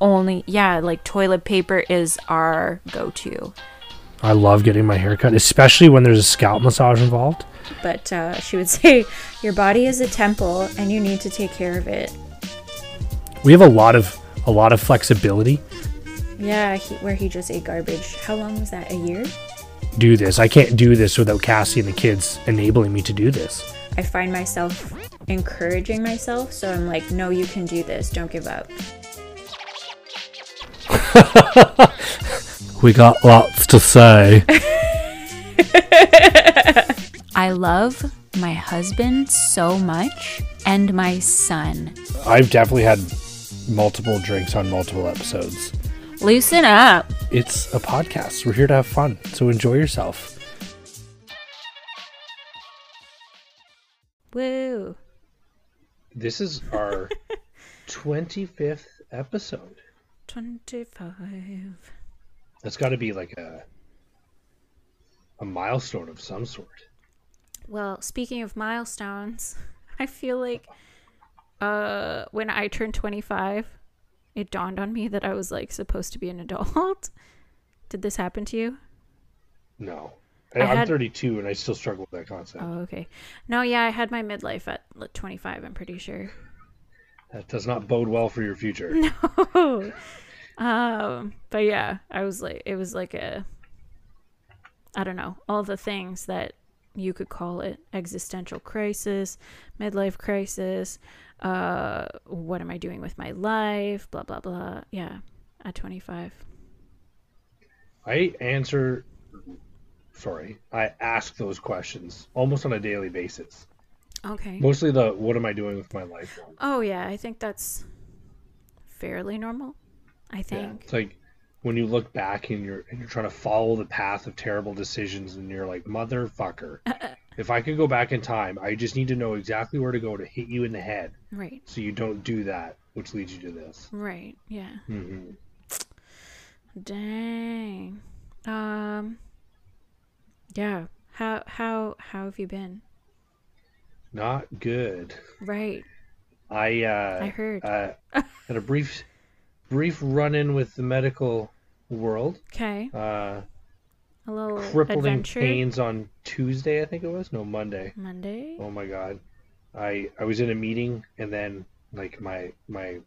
only yeah, like toilet paper is our go-to. I love getting my hair cut, especially when there's a scalp massage involved. But uh, she would say, "Your body is a temple, and you need to take care of it." We have a lot of a lot of flexibility. Yeah, he, where he just ate garbage. How long was that? A year? Do this. I can't do this without Cassie and the kids enabling me to do this. I find myself encouraging myself, so I'm like, "No, you can do this. Don't give up." We got lots to say. I love my husband so much and my son. I've definitely had multiple drinks on multiple episodes. Loosen up. It's a podcast. We're here to have fun, so enjoy yourself. Woo. This is our 25th episode. 25. That's got to be like a a milestone of some sort. Well, speaking of milestones, I feel like uh when I turned 25, it dawned on me that I was like supposed to be an adult. Did this happen to you? No. I I'm had- 32 and I still struggle with that concept. Oh, okay. No, yeah, I had my midlife at like, 25, I'm pretty sure. That does not bode well for your future. No. um, but yeah, I was like, it was like a, I don't know, all the things that you could call it existential crisis, midlife crisis. Uh, what am I doing with my life? Blah blah blah. Yeah, at 25. I answer sorry, I ask those questions almost on a daily basis. Okay. Mostly the what am I doing with my life one. Oh yeah, I think that's fairly normal. I Yeah. think. It's like when you look back and you're and you're trying to follow the path of terrible decisions and you're like, motherfucker. if I could go back in time, I just need to know exactly where to go to hit you in the head Right. so you don't do that, which leads you to this. Right. Yeah. hmm Dang. Um. Yeah. How how how have you been? Not good. Right. I uh, I heard. uh, had a brief brief run in with the medical world. Okay. Uh, A little crippling adventure. pains on Tuesday, I think it was. No, Monday. Monday. Oh my god. I I was in a meeting and then like my my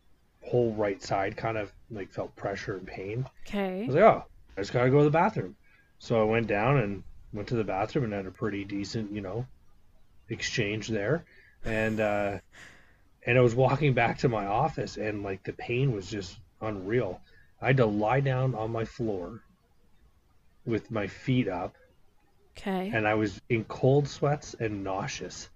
whole right side kind of like felt pressure and pain. Okay. I was like, oh, I just gotta go to the bathroom. So I went down and went to the bathroom and had a pretty decent, you know, exchange there. And uh and I was walking back to my office and like the pain was just unreal. I had to lie down on my floor with my feet up Okay. and I was in cold sweats and nauseous.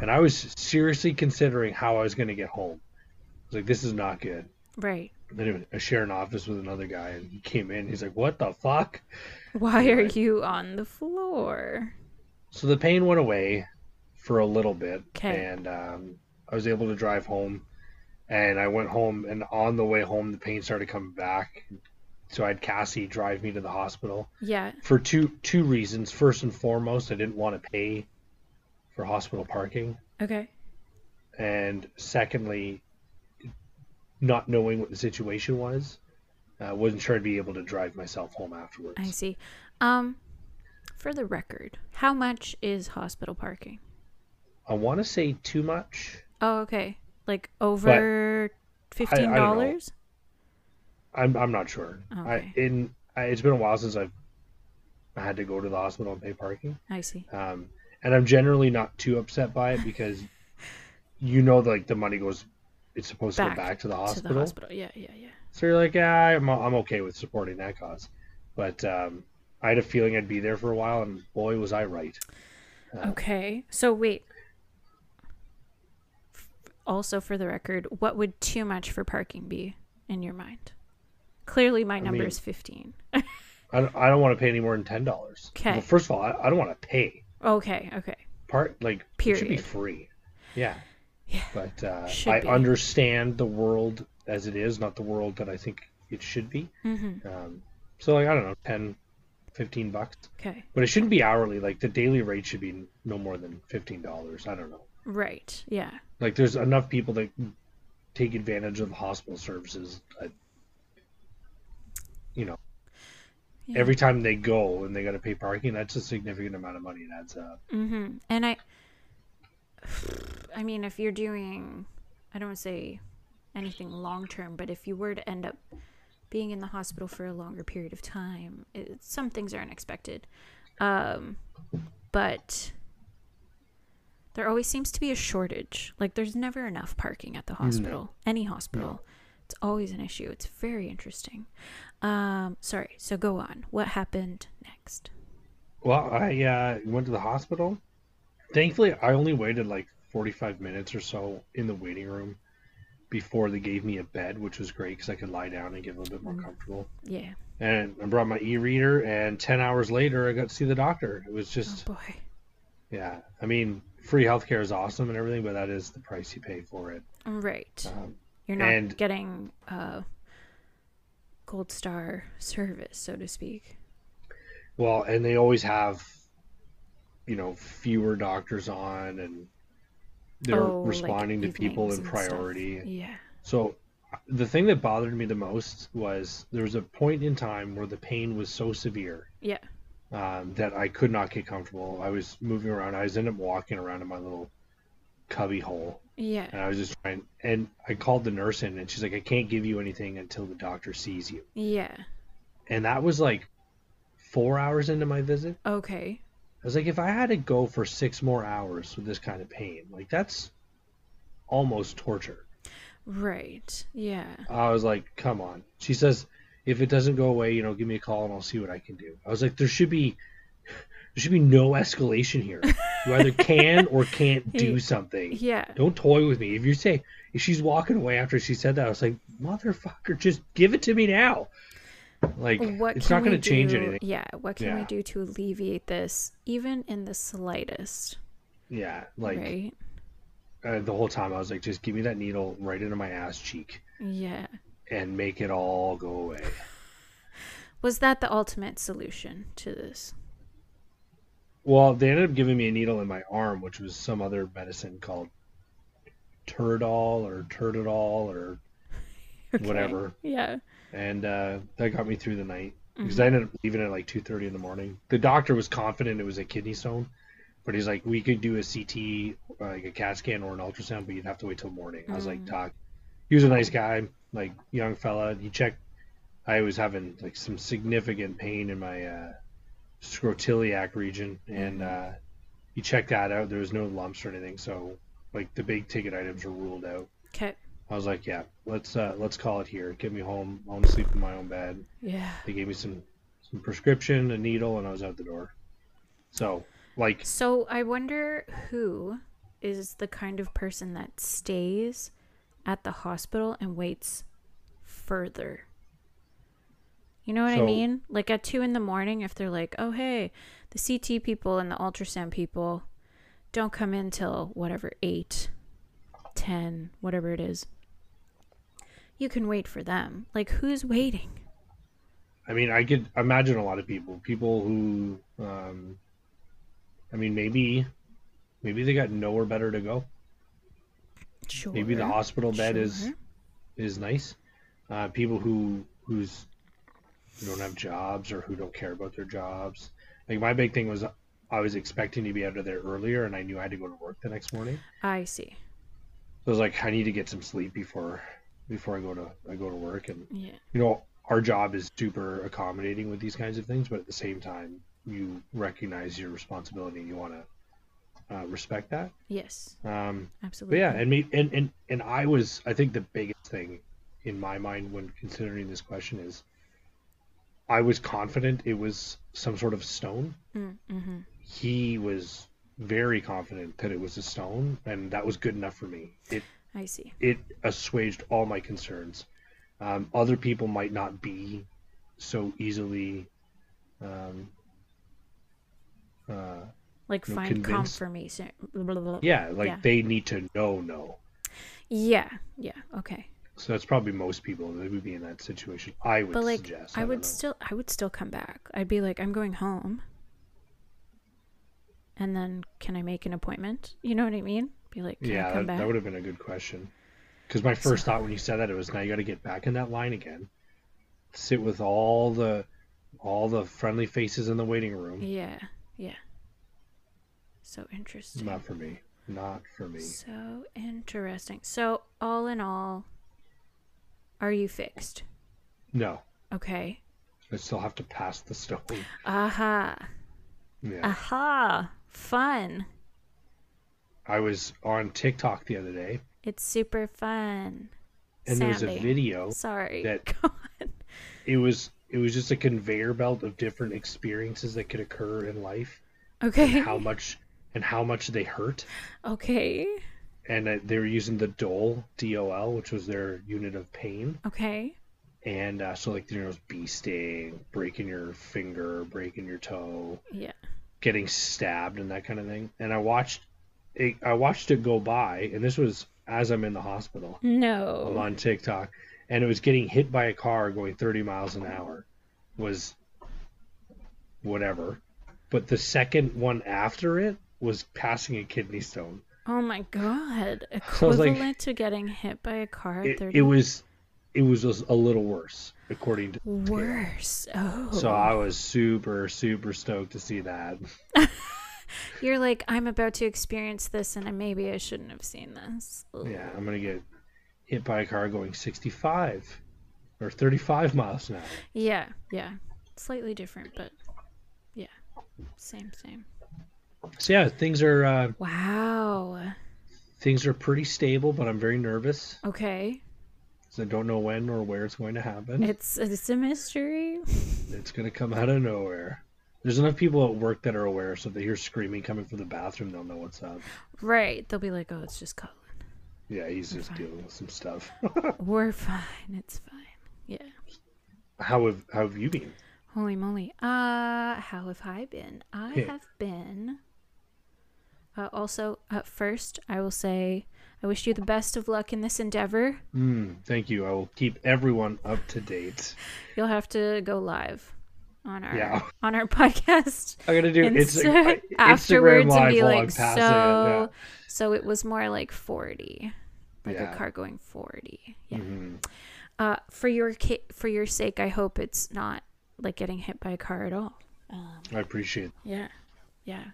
And I was seriously considering how I was going to get home. I was like, this is not good. Right. Then I share an office with another guy, and he came in. He's like, what the fuck? Why are you on the floor? So the pain went away for a little bit, 'Kay. and um, I was able to drive home. And I went home, and on the way home, the pain started coming back. So I had Cassie drive me to the hospital. Yeah. for two two reasons. First and foremost, I didn't want to pay for hospital parking, Okay. and secondly, not knowing what the situation was, I wasn't sure I'd be able to drive myself home afterwards. I see. Um, for the record, how much is hospital parking? I want to say too much. Oh, okay. Like over fifteen dollars. I'm I'm not sure. I in I, it's been a while since I've had to go to the hospital and pay parking. I see. Um, and I'm generally not too upset by it because you know, like the money goes, it's supposed to go back to the hospital. To the hospital. Yeah. Yeah. Yeah. So you're like, yeah, I'm, I'm okay with supporting that cause. But um, I had a feeling I'd be there for a while, and boy, was I right. Uh, Okay. So wait. Also, for the record, what would too much for parking be in your mind? Clearly, my number mean- is fifteen. I don't, I don't want to pay any more than ten dollars. 'Kay. Well, first of all, I, I don't want to pay. okay. Okay. Part like it should be free. Yeah. Yeah. But uh, I be. understand the world as it is, not the world that I think it should be. Mm-hmm. Um, so like I don't know, 10, 15 bucks. Okay. But it shouldn't be hourly. Like the daily rate should be no more than fifteen dollars. I don't know. Right. Yeah. Like there's enough people that take advantage of hospital services. I, you know, Yeah. every time they go and they got to pay parking, that's a significant amount of money. It adds up. Mm-hmm. And I, I mean, if you're doing, I don't want to say anything long term, but if you were to end up being in the hospital for a longer period of time, it, some things are unexpected. Um, but there always seems to be a shortage. Like, there's never enough parking at the hospital, any hospital. It's always an issue. It's very interesting. Um, sorry. So go on. What happened next? Well, I uh, went to the hospital. Thankfully, I only waited like 45 minutes or so in the waiting room before they gave me a bed, which was great because I could lie down and get a little bit more comfortable. Yeah. And I brought my e-reader, and 10 hours later, I got to see the doctor. It was Oh just, boy. yeah. I mean, free healthcare is awesome and everything, but that is the price you pay for it. Right. Um, You're not and- getting uh, gold star service, so to speak. Well, and they always have, you know, fewer doctors on, and they're Oh, like responding to people in priority. Yeah. So the thing that bothered me the most was there was a point in time where the pain was so severe Yeah. Um, that I could not get comfortable. I was moving around. I was ended up walking around in my little cubby hole, Yeah. and I was just trying. And I called the nurse in, and she's like, "I can't give you anything until the doctor sees you." Yeah. And that was like four hours into my visit. Okay. I was like, if I had to go for six more hours with this kind of pain, like that's almost torture. Right. Yeah. I was like, come on. She says, if it doesn't go away, you know, give me a call and I'll see what I can do. I was like, there should be, there should be no escalation here. You either can or can't do something. Yeah. Don't toy with me. If you say, if she's walking away after she said that, I was like, motherfucker, just give it to me now. Like, What it's not going to change anything. Yeah. What can we do to alleviate this, even in the slightest? Yeah. Like, right. uh, the whole time I was like, just give me that needle right into my ass cheek Yeah. And make it all go away. Was that the ultimate solution to this? Well, they ended up giving me a needle in my arm, which was some other medicine called Turdol or Turdidol or Okay. whatever, Yeah. and uh, that got me through the night Mm-hmm. because I ended up leaving at like two thirty in the morning. The doctor was confident it was a kidney stone, but he's like, we could do a CT, like a CAT scan or an ultrasound, but you'd have to wait till morning. I was like, Mm. doc, he was a nice guy, like young fella. He checked. I was having like some significant pain in my uh, scrotiliac region, and uh, he checked that out. There was no lumps or anything, so like the big ticket items were ruled out. Okay. I was like, yeah, let's uh, let's call it here. Get me home. I want to sleep in my own bed. Yeah. They gave me some some prescription, a needle, and I was out the door. So like, So I wonder who is the kind of person that stays at the hospital and waits further. You know what I mean? Like at two in the morning, if they're like, oh, hey, the CT people and the ultrasound people don't come in till whatever, 8, 10, whatever it is. You can wait for them. Like, who's waiting? I mean, I could imagine a lot of people, people who, um, I mean, maybe, maybe they got nowhere better to go. Sure. Maybe the hospital bed is is nice. Uh, people who who's who don't have jobs or who don't care about their jobs. Like my big thing was I was expecting to be out of there earlier, and I knew I had to go to work the next morning. I see. So I was like, I need to get some sleep before before I go to I go to work. And Yeah. you know, our job is super accommodating with these kinds of things, but at the same time, you recognize your responsibility and you want to uh, respect that. Yes. Um, Absolutely. yeah, and me and, and and I was I think the biggest thing in my mind when considering this question is I was confident it was some sort of stone. Mm, mm-hmm. He was very confident that it was a stone, and that was good enough for me. It I see. it assuaged all my concerns. Um, other people might not be so easily um, uh, Like find convinced? confirmation. blah, blah, blah. yeah, like Yeah. they need to know no. Yeah. Yeah. Okay. So that's probably most people that would be in that situation. I would But like, suggest. I don't would know. still, I would still come back. I'd be like, I'm going home. And then, can I make an appointment? You know what I mean? Be like, can I Yeah, that, that would have been a good question. Because my first thought when you said that it was now you got to get back in that line again, sit with all the all the friendly faces in the waiting room. Yeah. Yeah. So interesting. Not for me. Not for me. So interesting. So, all in all, are you fixed? No. Okay. I still have to pass the stone. Aha. Yeah. Aha. Fun. I was on TikTok the other day It's super fun. and there was a video Sorry. that- Go on. it was it was just a conveyor belt of different experiences that could occur in life Okay. how much and how much they hurt Okay. and uh, they were using the dole dol which was their unit of pain Okay. and uh, so like there was bee sting breaking your finger breaking your toe Yeah. getting stabbed and that kind of thing and i watched it i watched it go by and this was as i'm in the hospital I'm No. on TikTok, and it was getting hit by a car going 30 miles an hour was whatever. But the second one after it was passing a kidney stone. Oh my god. Was like- Equivalent to getting hit by a car at It, 30 it was it was a little worse according to worse. Oh. so I was super super stoked to see that. You're like, I'm about to experience this and maybe I shouldn't have seen this. Ugh. Yeah, I'm going to get hit by a car going 65 or 35 miles an hour. Yeah, yeah. Slightly different, but yeah. Same, same. So yeah, things are uh, Wow. things are pretty stable, but I'm very nervous. Okay. So I don't know when or where it's going to happen. It's it's a mystery. It's going to come out of nowhere. There's enough people at work that are aware, so if they hear screaming coming from the bathroom, they'll know what's up. Right. They'll be like, "Oh, it's just Colin. Yeah, he's just Fine. dealing with some stuff. We're fine. It's fine." Yeah. how have how have you been? Holy moly. Uh, how have I been? I Yeah. have been. Uh, also, at first, I will say I wish you the best of luck in this endeavor. Mm, thank you. I will keep everyone up to date. You'll have to go live on our Yeah. on our podcast I'm gonna do Insta- Insta- afterwards Instagram live and be like, passing so. it. So it was more like forty, like Yeah. a car going forty. Yeah. Yeah. Mhm. Uh, for your ca- for your sake, I hope it's not like getting hit by a car at all. Um, I appreciate. yeah, yeah.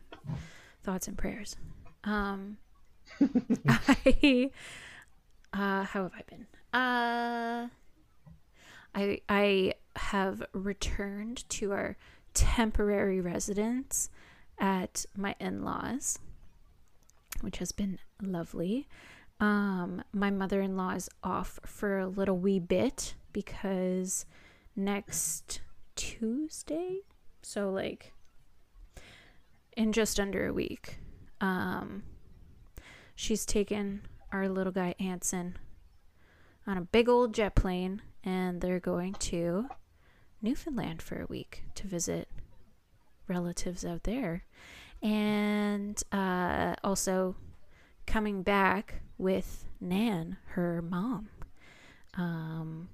Thoughts and prayers. Um, I, uh, how have I been? Uh, I I have returned to our temporary residence at my in-laws, which has been lovely. Um, my mother-in-law is off for a little wee bit because next Tuesday, so like in just under a week, um, she's taken our little guy Anson on a big old jet plane, and they're going to Newfoundland for a week to visit relatives out there, and uh, also coming back with Nan, her mom. Um,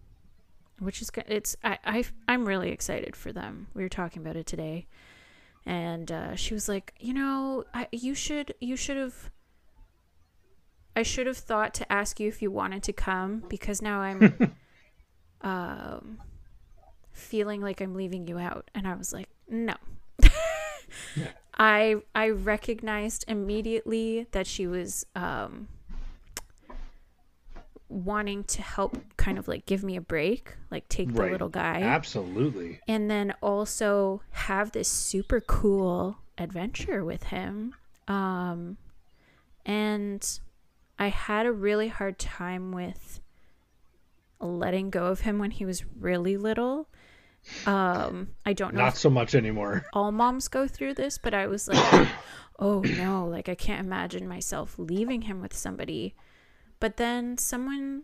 which is it's I, I I'm really excited for them. We were talking about it today, and uh, she was like, you know, I, you should you should have. I should have thought to ask you if you wanted to come because now I'm um, feeling like I'm leaving you out, and I was like, no. I I recognized immediately that she was um, wanting to help, kind of like give me a break, like take the little guy Absolutely. and then also have this super cool adventure with him. Um, and I had a really hard time with letting go of him when he was really little. Um, I don't know Not so much anymore. all moms go through this, but I was like, oh no, like I can't imagine myself leaving him with somebody. But then someone,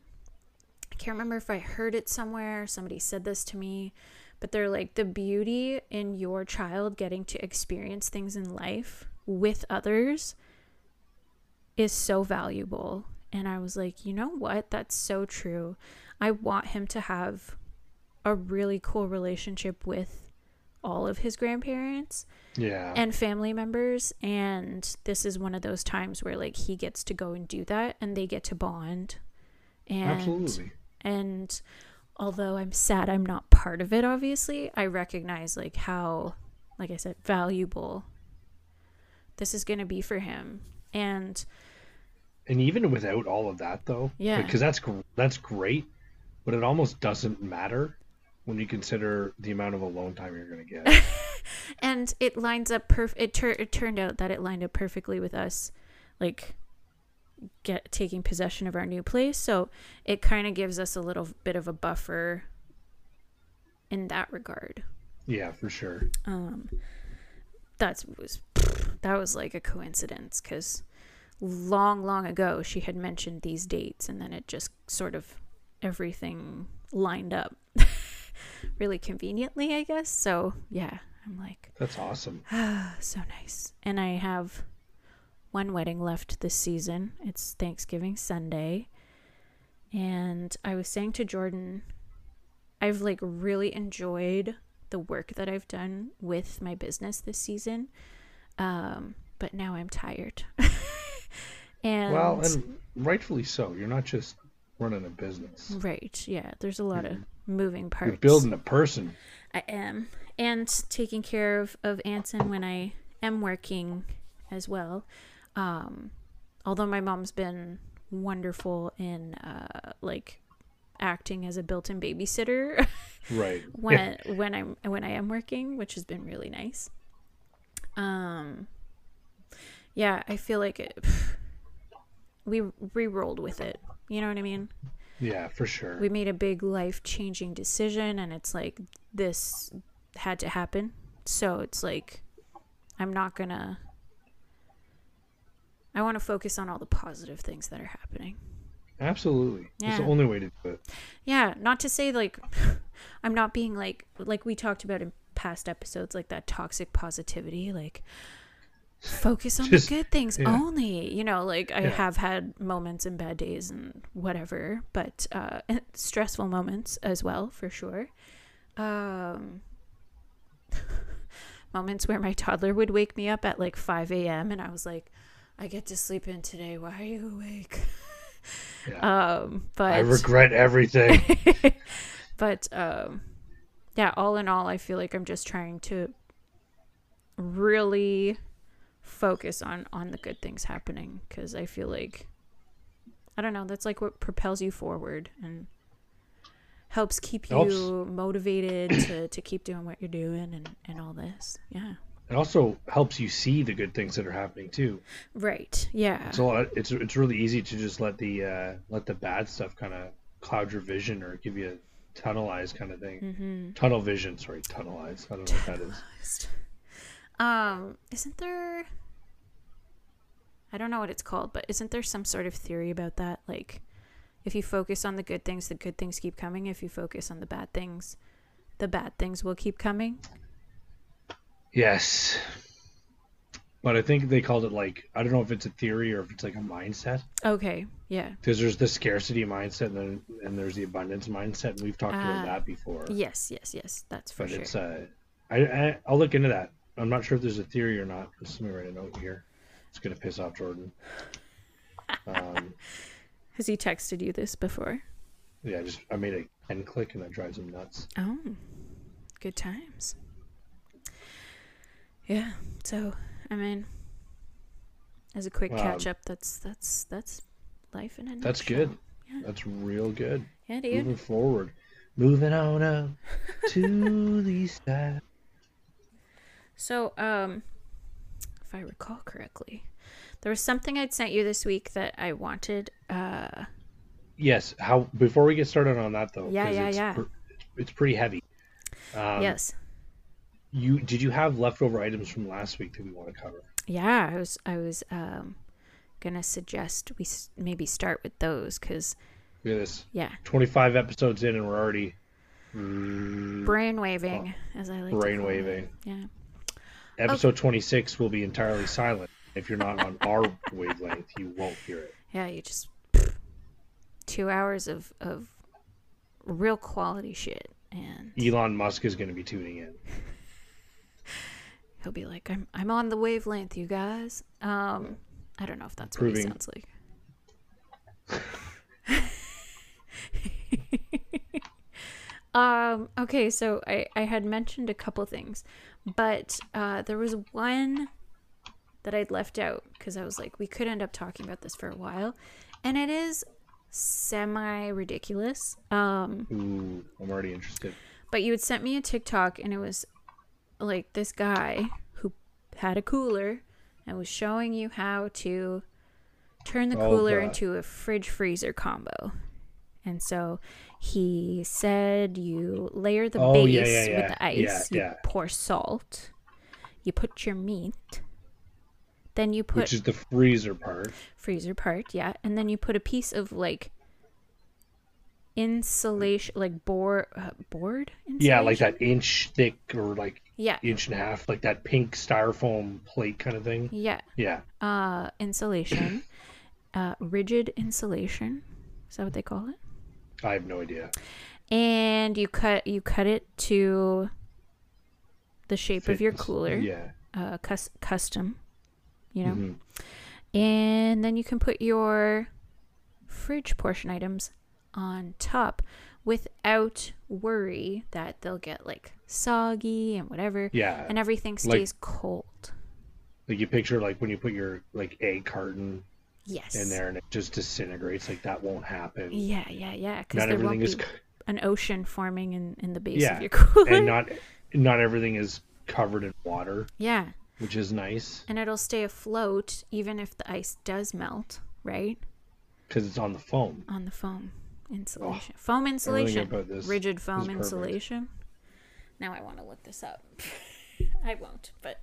I can't remember if I heard it somewhere, somebody said this to me, but they're like, the beauty in your child getting to experience things in life with others is so valuable. And I was like, you know what? That's so true. I want him to have a really cool relationship with all of his grandparents Yeah. and family members and this is one of those times where like he gets to go and do that and they get to bond and Absolutely. and although I'm sad I'm not part of it, obviously, I recognize like how, like I said, valuable this is going to be for him. And And even without all of that, though, Yeah. because that's that's great, but it almost doesn't matter when you consider the amount of alone time you're going to get. and it lines up perf it, tur- it turned out that it lined up perfectly with us like get taking possession of our new place so it kind of gives us a little bit of a buffer in that regard yeah, for sure. um that was that was like a coincidence because long long ago she had mentioned these dates and then it just sort of everything lined up really conveniently i guess so yeah i'm like That's awesome. Ah, so nice. And I have one wedding left this season. It's Thanksgiving Sunday. And I was saying to Jordan, I've like really enjoyed the work that I've done with my business this season. Um, but now I'm tired. and Well, and rightfully so. You're not just running a business. right, yeah, there's a lot of moving parts. You're building a person. I am. And taking care of, of Anson when I am working as well. Um, although my mom's been wonderful in uh, like acting as a built-in babysitter Right. when when I'm when I am working, which has been really nice. Um yeah, I feel like it we re-rolled with it. You know what I mean? Yeah, for sure. we made a big life changing decision and it's like this had to happen so it's like i'm not gonna i want to focus on all the positive things that are happening Absolutely. It's the only way to do it. yeah not to say like i'm not being like like we talked about in past episodes like that toxic positivity like focus on Just- the good things yeah. only you know like i Yeah. have had moments and bad days and whatever but uh stressful moments as well for sure um moments where my toddler would wake me up at like 5 a.m and i was like i get to sleep in today why are you awake Yeah. um but I regret everything. but um yeah all in all i feel like i'm just trying to really focus on on the good things happening because i feel like i don't know that's like what propels you forward and helps keep you Helps. motivated to to keep doing what you're doing and and all this yeah it also helps you see the good things that are happening too. right yeah It's a lot. It's it's really easy to just let the uh, let the bad stuff kind of cloud your vision or give you a tunnel eyes kind of thing. mm-hmm. Tunnel vision. Sorry, tunnel eyes. I don't know what that is. Um, isn't there? I don't know what it's called, but isn't there some sort of theory about that? Like, if you focus on the good things, the good things keep coming. If you focus on the bad things, the bad things will keep coming. Yes. But I think they called it like I don't know if it's a theory or if it's like a mindset Okay, yeah, because there's the scarcity mindset and then and there's the abundance mindset and we've talked Ah, about that before. yes, yes, yes. That's for but sure. it's uh, I, I I'll look into that. I'm not sure if there's a theory or not. Just let me write a note here. It's gonna piss off Jordan. Um, Has he texted you this before? yeah, just I made a pen click and that drives him nuts. Oh, good times. Yeah. So, I mean, as a quick Um, catch up, that's that's that's life in a That's good. Yeah. That's real good. Yeah, dude. Moving forward, moving on up to the side. So, um, if I recall correctly, there was something I'd sent you this week that I wanted. Uh, Yes. How before we get started on that though? Yeah, yeah, it's yeah. it's pretty heavy. Um, yes, You did you have leftover items from last week that we want to cover? yeah, I was I was um gonna suggest we s- maybe start with those because Look at this. yeah, 25 episodes in and we're already mm, brain waving as I like. to brain call it. waving. Yeah. Episode 26 will be entirely silent. If you're not on our wavelength, you won't hear it. Yeah, you just two hours of of real quality shit, and Elon Musk is going to be tuning in. he'll be like, "I'm I'm on the wavelength, you guys." Um, I don't know if that's what he sounds like. Um, okay, so I, I had mentioned a couple things, but uh, there was one that I'd left out because I was like, we could end up talking about this for a while. And it is semi ridiculous. Um, Ooh, I'm already interested. but you had sent me a TikTok and it was like this guy who had a cooler and was showing you how to turn the Oh, cooler God. into a fridge freezer combo. And so he said you layer the Oh, base yeah, yeah, with the ice, Yeah, you yeah. pour salt, you put your meat, then you put Which is the freezer part. freezer part, yeah, and then you put a piece of like insulation, like board, uh, board. Insulation? Yeah, like that inch thick or like Yeah, inch and a half, like that pink styrofoam plate kind of thing. yeah. Yeah. Uh, insulation, uh, rigid insulation. Is that what they call it? I have no idea. And you cut you cut it to the shape of your cooler, Yeah. uh, cus- custom, you know. Mhm. And then you can put your fridge portion items on top without worry that they'll get like soggy and whatever. Yeah. And everything stays cold. Like you picture like when you put your like egg carton Yes. in there and it just disintegrates, like that won't happen. Yeah, yeah, yeah. Because Not there won't everything be is an ocean forming in, in the base Yeah, of your cooler. and not not everything is covered in water, yeah. which is nice And it'll stay afloat even if the ice does melt, right? because it's on the foam. On the foam insulation. foam insulation. about this Rigid foam insulation. Now I want to look this up. I won't, but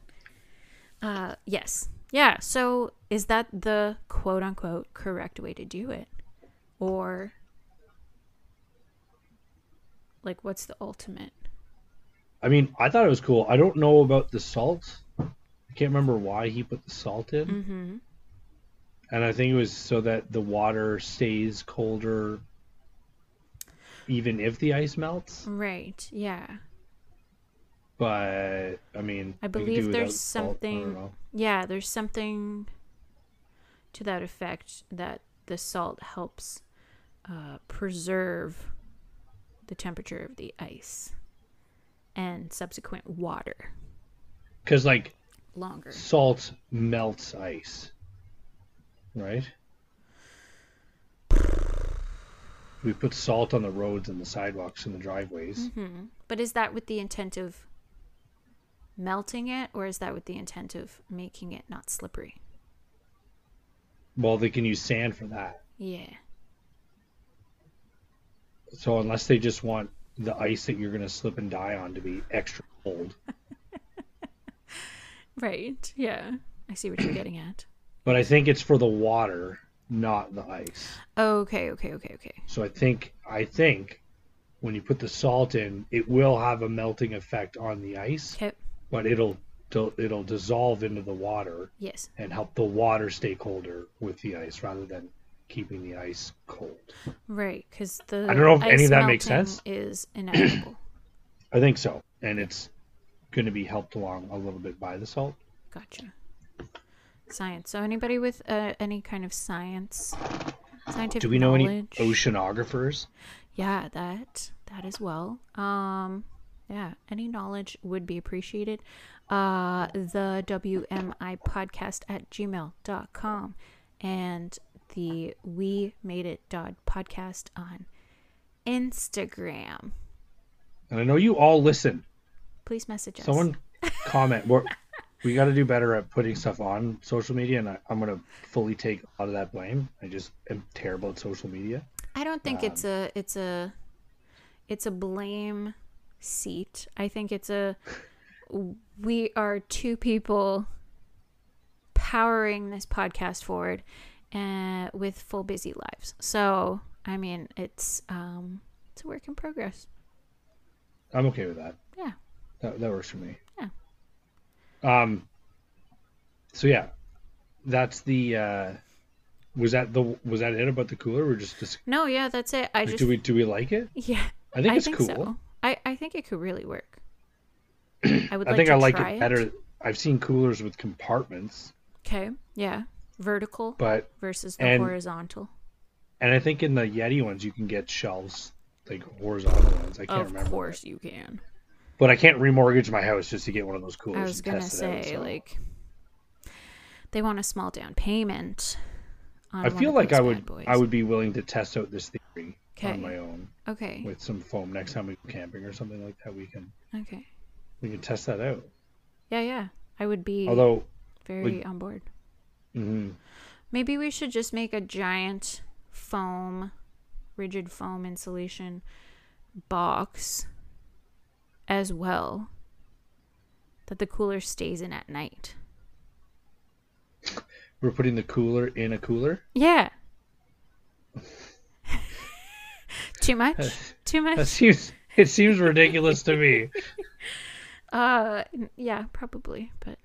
uh yes. Yeah, so is that the quote unquote correct way to do it? Or like what's the ultimate? I mean, I thought it was cool. I don't know about the salt. I can't remember why he put the salt in. Mhm. And I think it was so that the water stays colder even if the ice melts. Right. Yeah. But I mean, I believe there's without salt. I don't something- Yeah, there's something to that effect that the salt helps uh, preserve the temperature of the ice and subsequent water Because like longer. salt melts ice, right? We put salt on the roads and the sidewalks and the driveways. hmm But is that with the intent of melting it, or is that with the intent of making it not slippery? Well, they can use sand for that. Yeah. So unless they just want the ice that you're going to slip and die on to be extra cold. Right. Yeah. I see what you're getting at. But I think it's for the water, not the ice. Okay. Okay. Okay. Okay. So I think I think when you put the salt in, it will have a melting effect on the ice, Okay. But it'll it'll dissolve into the water Yes. and help the water stay colder with the ice rather than keeping the ice cold. Right. Because the I don't know if any of that makes sense. Is inevitable. I think so, and it's going to be helped along a little bit by the salt. Gotcha. Science. So anybody with uh, any kind of science, scientific Do we know any oceanographers? Yeah, that that as well. Um, yeah, any knowledge would be appreciated. Uh, the WMI podcast at gmail.com and the We Made It dot podcast on Instagram. And I know you all listen. Please message us. Someone comment. We're, we got to do better at putting stuff on social media, and I, I'm going to fully take a lot of that blame. I just am terrible at social media. I don't think it's Um, a it's a it's a blame seat. I think it's a we are two people powering this podcast forward uh, with full busy lives. So I mean, it's um it's a work in progress. I'm okay with that. Yeah. That, that works for me. Yeah. Um. So yeah, that's the. uh Was that the was that it about the cooler? Or just, just No, yeah, that's it. I like, just do we do we like it? yeah, I think I it's think cool. so. I I think it could really work. I would I like think I like try it better. I've seen coolers with compartments, Okay, yeah, vertical but versus the and- horizontal. and I think in the Yeti ones you can get shelves like horizontal ones. I can't of remember. Of course you can. But I can't remortgage my house just to get one of those coolers. I was gonna it out, say so. like they want a small down payment. I feel like I would. I would be willing to test out this theory Okay. on my own Okay. with some foam next time we go camping or something like that. We can Okay. we can test that out. Yeah, yeah. I would be Although, very on board. mhm. Maybe we should just make a giant foam, rigid foam insulation box as well that the cooler stays in at night. we're putting the cooler in a cooler. Yeah. Too much? Too That much? seems it seems ridiculous to me. Uh yeah, probably, but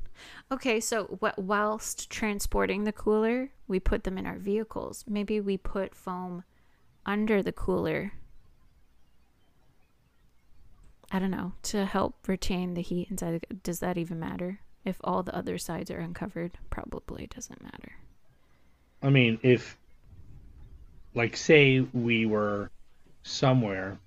Okay, so wh- whilst transporting the cooler, we put them in our vehicles. Maybe we put foam under the cooler. I don't know, to help retain the heat inside. The, does that even matter? If all the other sides are uncovered, probably doesn't matter. I mean, if like say we were somewhere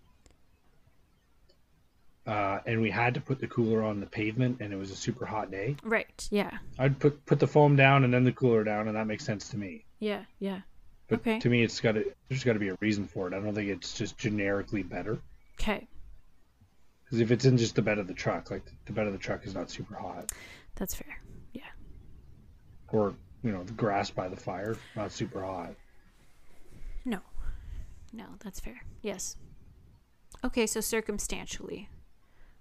uh, and we had to put the cooler on the pavement and it was a super hot day, Right. Yeah. I'd put put the foam down and then the cooler down, and that makes sense to me. Yeah. Yeah. But Okay. to me, it's got to there's got to be a reason for it. I don't think it's just generically better. Okay. Because if it's in just the bed of the truck, like the bed of the truck is not super hot, That's fair. Yeah. or you know the grass by the fire, not super hot. No. That's fair. Yes. Okay, so circumstantially,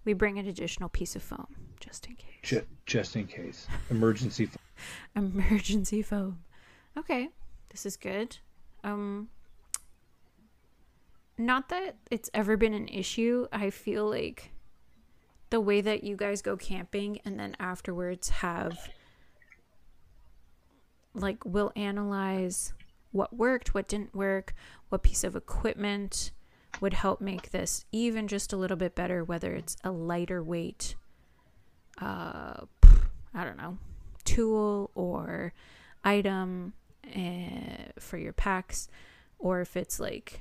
we bring an additional piece of foam just in case. Just, just in case, emergency. f- Emergency foam. Okay, this is good. Um not that it's ever been an issue. I feel like the way that you guys go camping and then afterwards have like we'll analyze what worked, what didn't work, what piece of equipment would help make this even just a little bit better, whether it's a lighter weight, uh, I don't know, tool or item uh, for your packs, or if it's like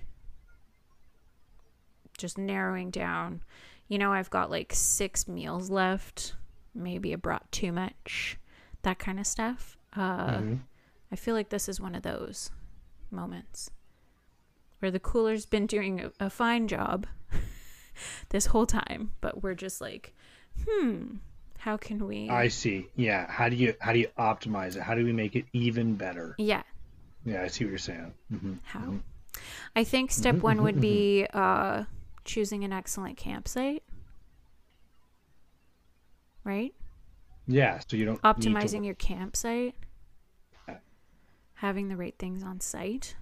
just narrowing down. You know, I've got like six meals left. Maybe I brought too much, that kind of stuff. Uh, Mhm. I feel like this is one of those moments where the cooler's been doing a, a fine job this whole time, but we're just like, hmm, how can we? I see. Yeah. How do you how do you optimize it? How do we make it even better? yeah, Yeah, I see what you're saying. hmm how? I think step Mhm, one mhm, would be uh, choosing an excellent campsite, right? Yeah. So you don't Optimizing your campsite, Yeah. having the right things on site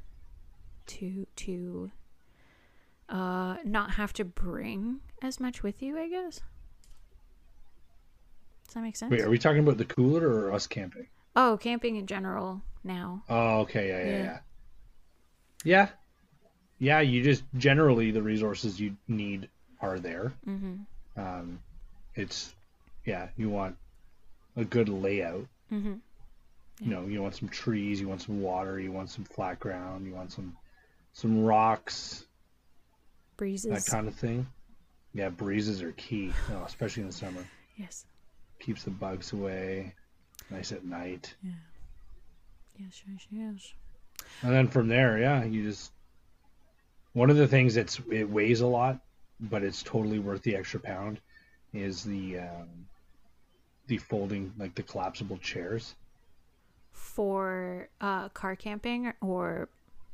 to to uh, not have to bring as much with you. I guess. Does that make sense? Wait, are we talking about the cooler or us camping? Oh, camping in general now. Oh, okay. Yeah, yeah, Yeah. yeah. Yeah. Yeah. You just generally the resources you need are there. Mm-hmm. Um, it's yeah. You want a good layout. Mm-hmm. You know, you want some trees, you want some water, you want some flat ground, you want some some rocks, Breezes. that kind of thing. Yeah, breezes are key, oh, especially in the summer. Yes. Keeps the bugs away. Nice at night. Yeah. Yes. Yes. Yes. And then from there, yeah, you just one of the things that's it weighs a lot, but it's totally worth the extra pound is the um, the folding like the collapsible chairs, For uh, car camping or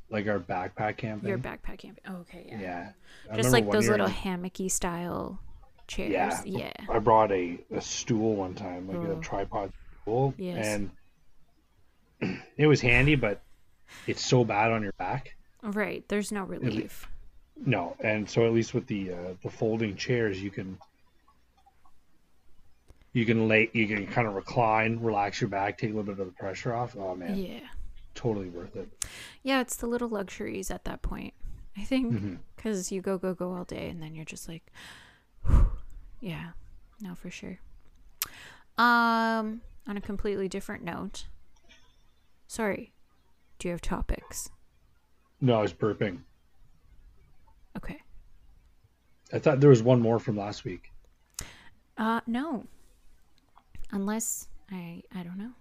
like our backpack camping. your backpack camping. Oh, okay. Yeah. yeah, I Just like those little I- hammocky style chairs. Yeah. Yeah. I brought a, a stool one time, like Oh. a tripod stool, Yes. and it was handy, but it's so bad on your back. Right. There's no relief. No, and so at least with the uh, the folding chairs, you can you can lay you can kind of recline, relax your back, take a little bit of the pressure off. Oh man, Yeah. Totally worth it. Yeah. It's the little luxuries at that point. I think because you go go go all day and then you're just like, yeah. No, for sure. Um, on a completely different note. Sorry. Do you have topics? No, I was burping. Okay. I thought there was one more from last week. Uh, no. Unless I, I don't know.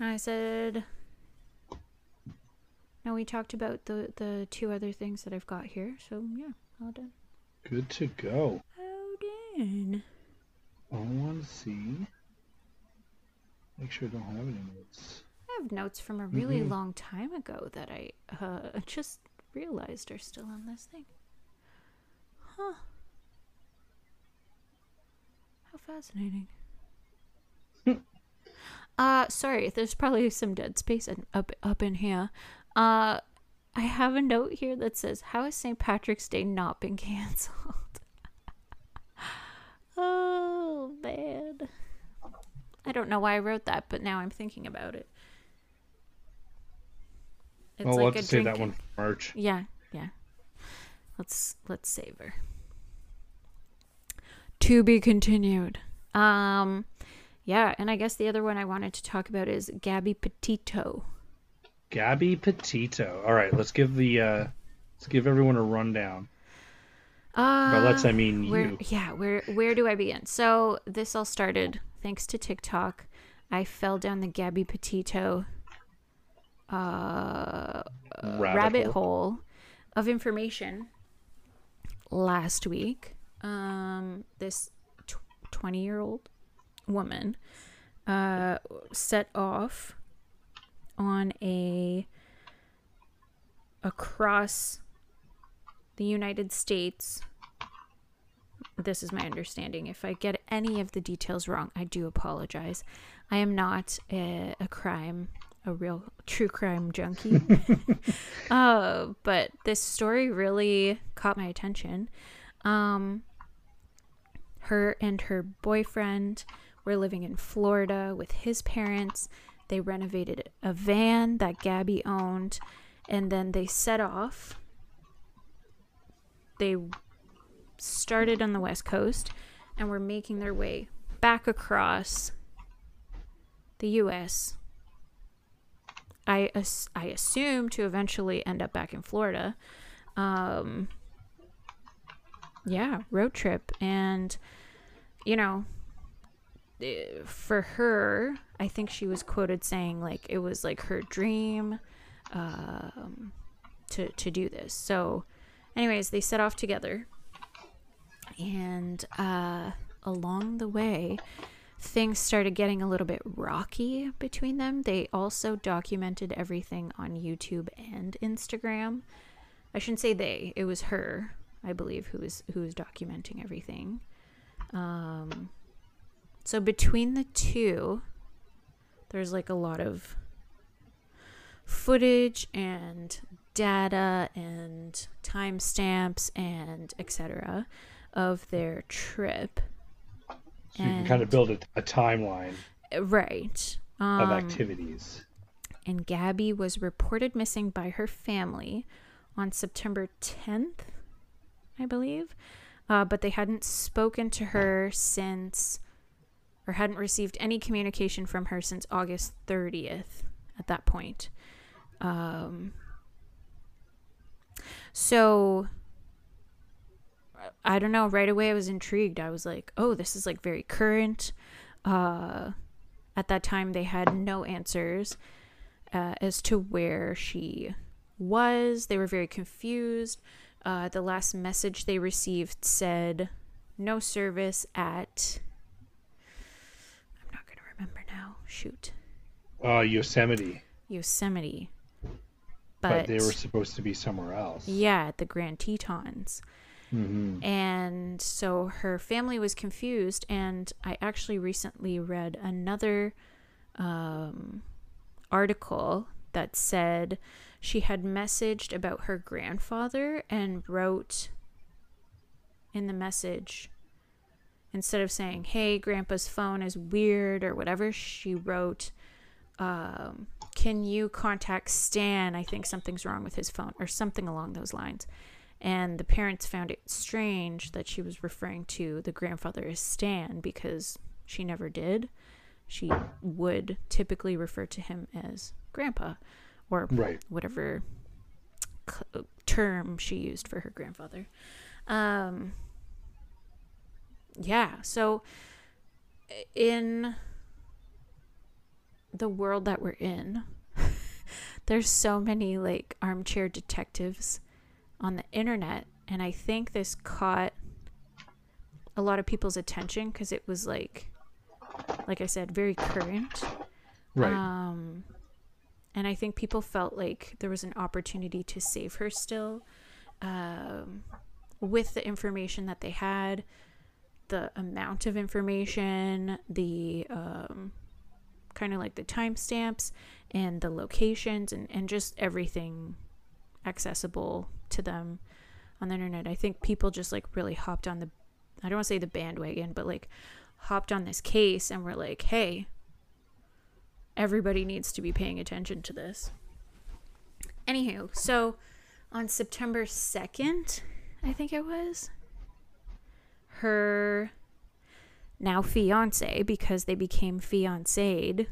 I said. No, we talked about the the two other things that I've got here. So yeah, all done. Good to go. All done. I want to see. Make sure I don't have any notes. I have notes from a really Mhm. long time ago that I uh, just realized are still on this thing. Huh. How fascinating. uh, sorry, there's probably some dead space in, up up in here. Uh, I have a note here that says, "How has St. Patrick's Day not been canceled?" oh man. I don't know why I wrote that, but now I'm thinking about it. It's well, like to save that one for March. Yeah, yeah. Let's let's savor. To be continued. Um yeah, and I guess the other one I wanted to talk about is Gabby Petito. Gabby Petito. All right, let's give the uh, let's give everyone a rundown. Uh, By let's I mean where, you. Yeah, where where do I begin? So this all started thanks to TikTok. I fell down the Gabby Petito uh, rabbit, hole. of information last week. Um, this twenty year old woman uh, set off on a across the United States. This is my understanding. If I get any of the details wrong, I do apologize. I am not a, a crime, a real true crime junkie. uh, but this story really caught my attention. Um, her and her boyfriend were living in Florida with his parents. They renovated a van that Gabby owned, and then they set off. They started on the West Coast and were making their way back across the U.S. I, as- I assume to eventually end up back in Florida. Um, yeah, road trip. And, you know, eh, for her, I think she was quoted saying, like, it was like her dream um, to, to do this. So, anyways, they set off together. And uh, along the way, things started getting a little bit rocky between them. They also documented everything on YouTube and Instagram. I shouldn't say they; it was her, I believe, who was who was documenting everything. Um, so between the two, there's like a lot of footage and data and timestamps and etc. of their trip. So you can kind of build a, a timeline Right. of Um, activities. and Gabby was reported missing by her family on September 10th, I believe. Uh, but they hadn't spoken to her since, or hadn't received any communication from her since August 30th at that point. Um, so, I don't know. Right away, I was intrigued. I was like, oh, this is like very current. Uh, at that time, they had no answers uh, as to where she was. They were very confused. Uh, the last message they received said, no service at. I'm not going to remember now. Shoot. Uh, Yosemite, Yosemite. but, But, they were supposed to be somewhere else. yeah, at the Grand Tetons. hmm And so her family was confused. And I actually recently read another um, article that said she had messaged about her grandfather and wrote in the message, instead of saying, hey, grandpa's phone is weird or whatever, she wrote, um, can you contact Stan? I think something's wrong with his phone or something along those lines. And the parents found it strange that she was referring to the grandfather as Stan because she never did. She would typically refer to him as grandpa or Right. whatever c- term she used for her grandfather. Um, yeah, so in the world that we're in, there's so many like armchair detectives on the internet, and I think this caught a lot of people's attention because it was like, like I said, very current. Right. Um, and I think people felt like there was an opportunity to save her still um, with the information that they had, the amount of information, the um, kind of like the timestamps and the locations and, and just everything accessible to them on the internet. I think people just like really hopped on the, I don't want to say the bandwagon, but like hopped on this case and were like, hey, everybody needs to be paying attention to this. Anywho, so on September 2nd, I think it was, her now fiance, because they became fiancéed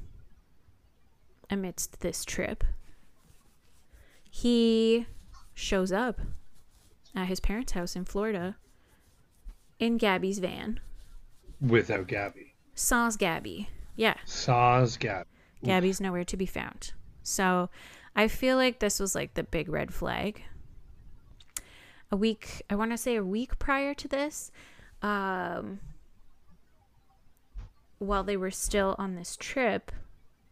amidst this trip, he shows up at his parents' house in Florida in Gabby's van. Without Gabby. Saws Gabby. Yeah. Saws Gabby. Gabby's nowhere to be found. So I feel like this was like the big red flag. A week, I want to say a week prior to this, um, while they were still on this trip,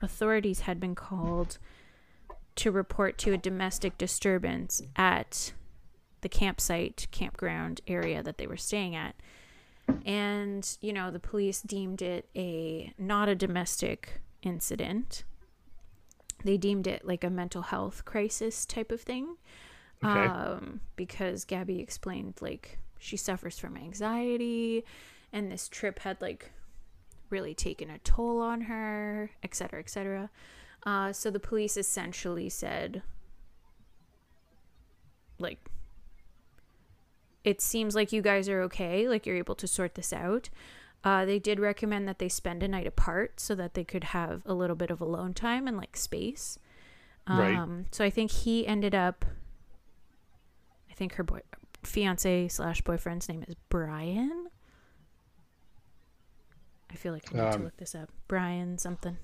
authorities had been called to report to a domestic disturbance at the campsite, campground area that they were staying at. And, you know, the police deemed it a not a domestic incident. They deemed it like a mental health crisis type of thing. Okay. Um, because Gabby explained like she suffers from anxiety and this trip had like really taken a toll on her, etc., etc. Uh, so the police essentially said, like, it seems like you guys are okay, like you're able to sort this out. Uh, they did recommend that they spend a night apart so that they could have a little bit of alone time and like space. Um, Right. So I think he ended up. I think her boy, fiance slash boyfriend's name is Brian. I feel like I need to Um, look this up. Brian something.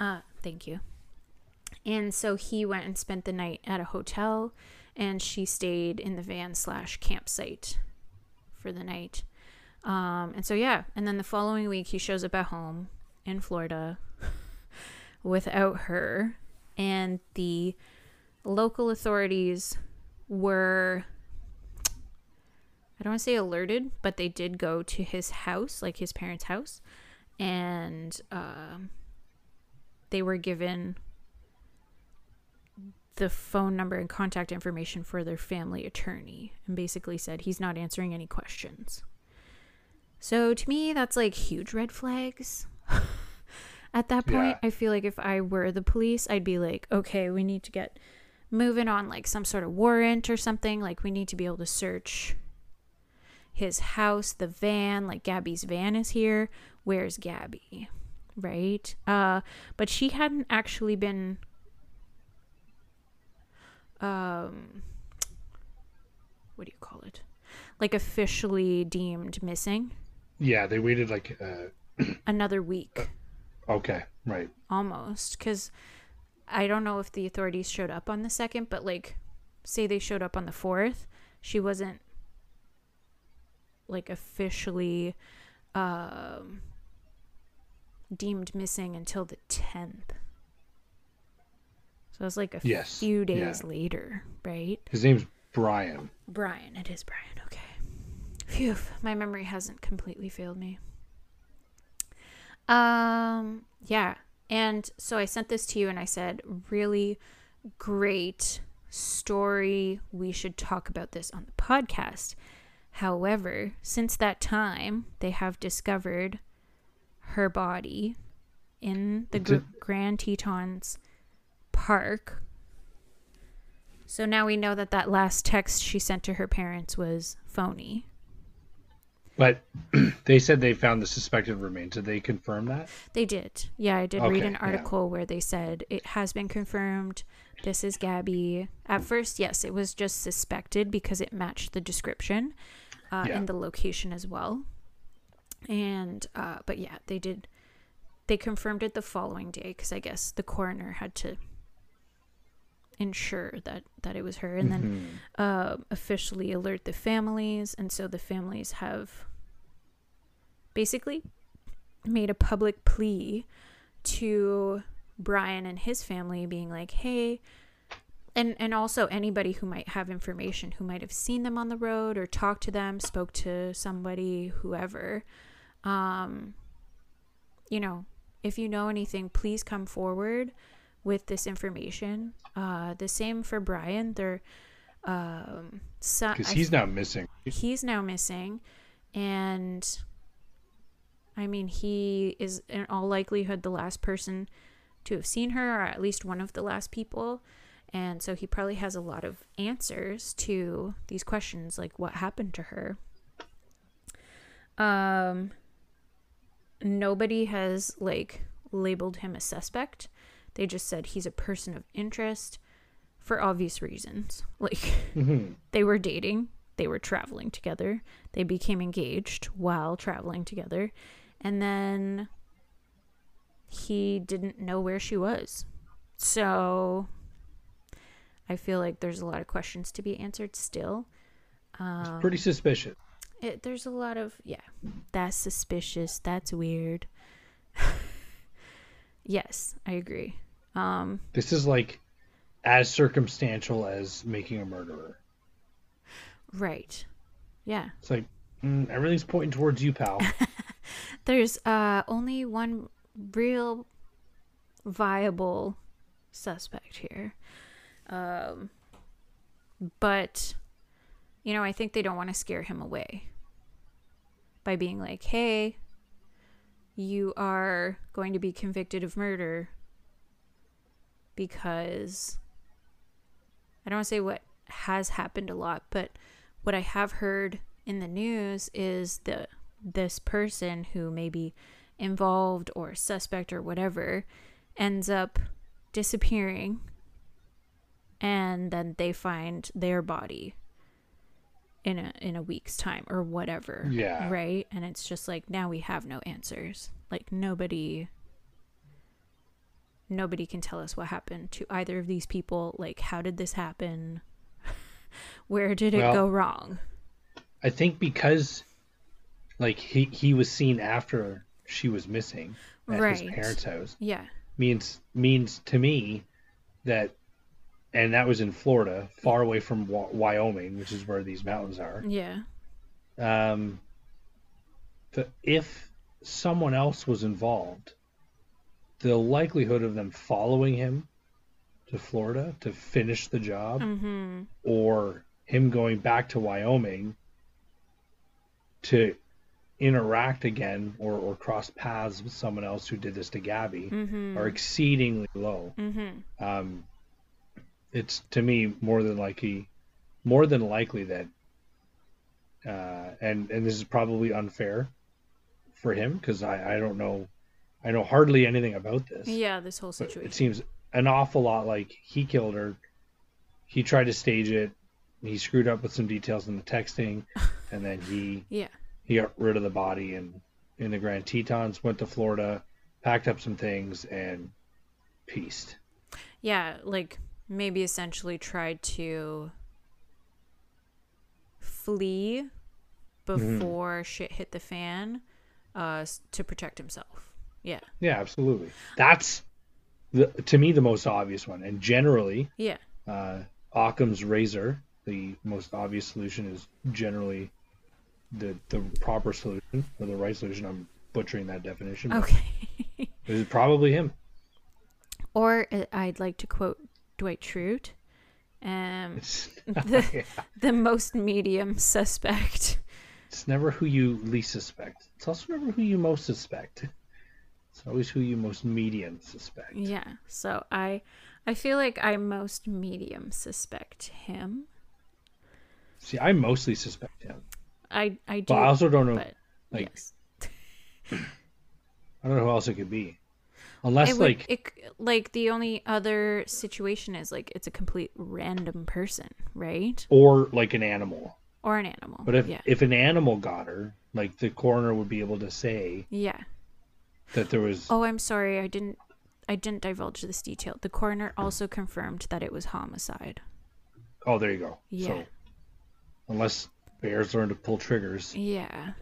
Uh, thank you. And so he went and spent the night at a hotel, and she stayed in the van slash campsite for the night. Um, and so yeah, and then the following week he shows up at home in Florida without her, and the local authorities were I don't want to say alerted, but they did go to his house, like his parents' house, and um, they were given the phone number and contact information for their family attorney and basically said he's not answering any questions. So to me, that's like huge red flags. At that point, Yeah. I feel like if I were the police, I'd be like, okay, we need to get moving on like some sort of warrant or something. Like we need to be able to search his house, the van, like Gabby's van is here. Where's Gabby? Right? Uh but she hadn't actually been um what do you call it? Like officially deemed missing Yeah, they waited like uh another week okay, right. almost cuz I don't know if the authorities showed up on the 2nd, but like say they showed up on the 4th, she wasn't like officially um deemed missing until the 10th. So it was like a Yes, few days yeah. later, right? His name's Brian. Brian, it is Brian. Okay. Phew, my memory hasn't completely failed me. Um, yeah. And so I sent this to you and I said, really great story. We should talk about this on the podcast. However, since that time, they have discovered her body in the Did- Grand Tetons Park. So now we know that that last text she sent to her parents was phony. But they said they found the suspected remains. Did they confirm that? They did. Yeah, I did read Okay, an yeah. article where they said it has been confirmed this is Gabby. At first, yes, it was just suspected because it matched the description uh, Yeah. and the location as well. And uh, but yeah, they did. They confirmed it the following day because I guess the coroner had to ensure that that it was her, and then Mhm. uh, officially alert the families, and so the families have basically made a public plea to Brian and his family, being like, "Hey." And, and also anybody who might have information who might have seen them on the road or talked to them spoke to somebody whoever. Um you know if you know anything please come forward with this information. Uh the same for brian. They're um Because I he's now missing. he's now missing. And i mean he is in all likelihood the last person to have seen her or at least one of the last people and so he probably has a lot of answers to these questions like what happened to her um nobody has like labeled him a suspect they just said he's a person of interest for obvious reasons like Mhm. they were dating, they were traveling together, they became engaged while traveling together, and then he didn't know where she was. So I feel like there's a lot of questions to be answered still. Um, Pretty suspicious. it, there's a lot of yeah that's suspicious that's weird yes i agree um This is like as circumstantial as making a murderer. right yeah It's like mm, everything's pointing towards you, pal. There's uh only one real viable suspect here. Um but you know, I think they don't want to scare him away by being like, "Hey, you are going to be convicted of murder because I don't want to say what has happened a lot, but what I have heard in the news is the this person who may be involved or suspect or whatever ends up disappearing and then they find their body in a in a week's time or whatever. Yeah. right? And it's just like now we have no answers. Like nobody nobody can tell us what happened to either of these people. Like how did this happen? Where did it Well, go wrong? I think because like he he was seen after she was missing at his Right. parents' house yeah. means means to me that and that was in Florida, far away from Wyoming, which is where these mountains are. yeah Um, if someone else was involved, the likelihood of them following him to Florida to finish the job, mm-hmm or him going back to Wyoming to interact again or, or cross paths with someone else who did this to Gabby mm-hmm are exceedingly low. mm-hmm Um, it's to me more than likely, more than likely that, uh, and and this is probably unfair for him because I I don't know, I know hardly anything about this. yeah this whole situation It seems an awful lot like he killed her. He tried to stage it. He screwed up with some details in the texting, and then he yeah he got rid of the body and in the Grand Tetons. Went to Florida, packed up some things, and pieced. yeah like maybe essentially tried to flee before shit hit the fan uh to protect himself yeah Yeah, absolutely. That's the to me the most obvious one, and generally, yeah uh, Occam's razor, the most obvious solution is generally the the proper solution or the right solution. I'm butchering that definition. okay It is probably him. or uh, i'd like to quote dwight schrute um the, the most medium suspect it's never who you least suspect. It's also never who you most suspect. It's always who you most medium suspect. yeah so i i feel like i most medium suspect him See, I mostly suspect him, i i do but I also don't know. but like- yes I don't know who else it could be. Unless would, like it, like the only other situation is like it's a complete random person, right? or like an animal. Or an animal. But if yeah, if an animal got her, like the coroner would be able to say yeah. that there was. Oh, I'm sorry, I didn't, I didn't divulge this detail. The coroner also confirmed that it was homicide. Oh, there you go. Yeah. So unless bears learn to pull triggers, Yeah.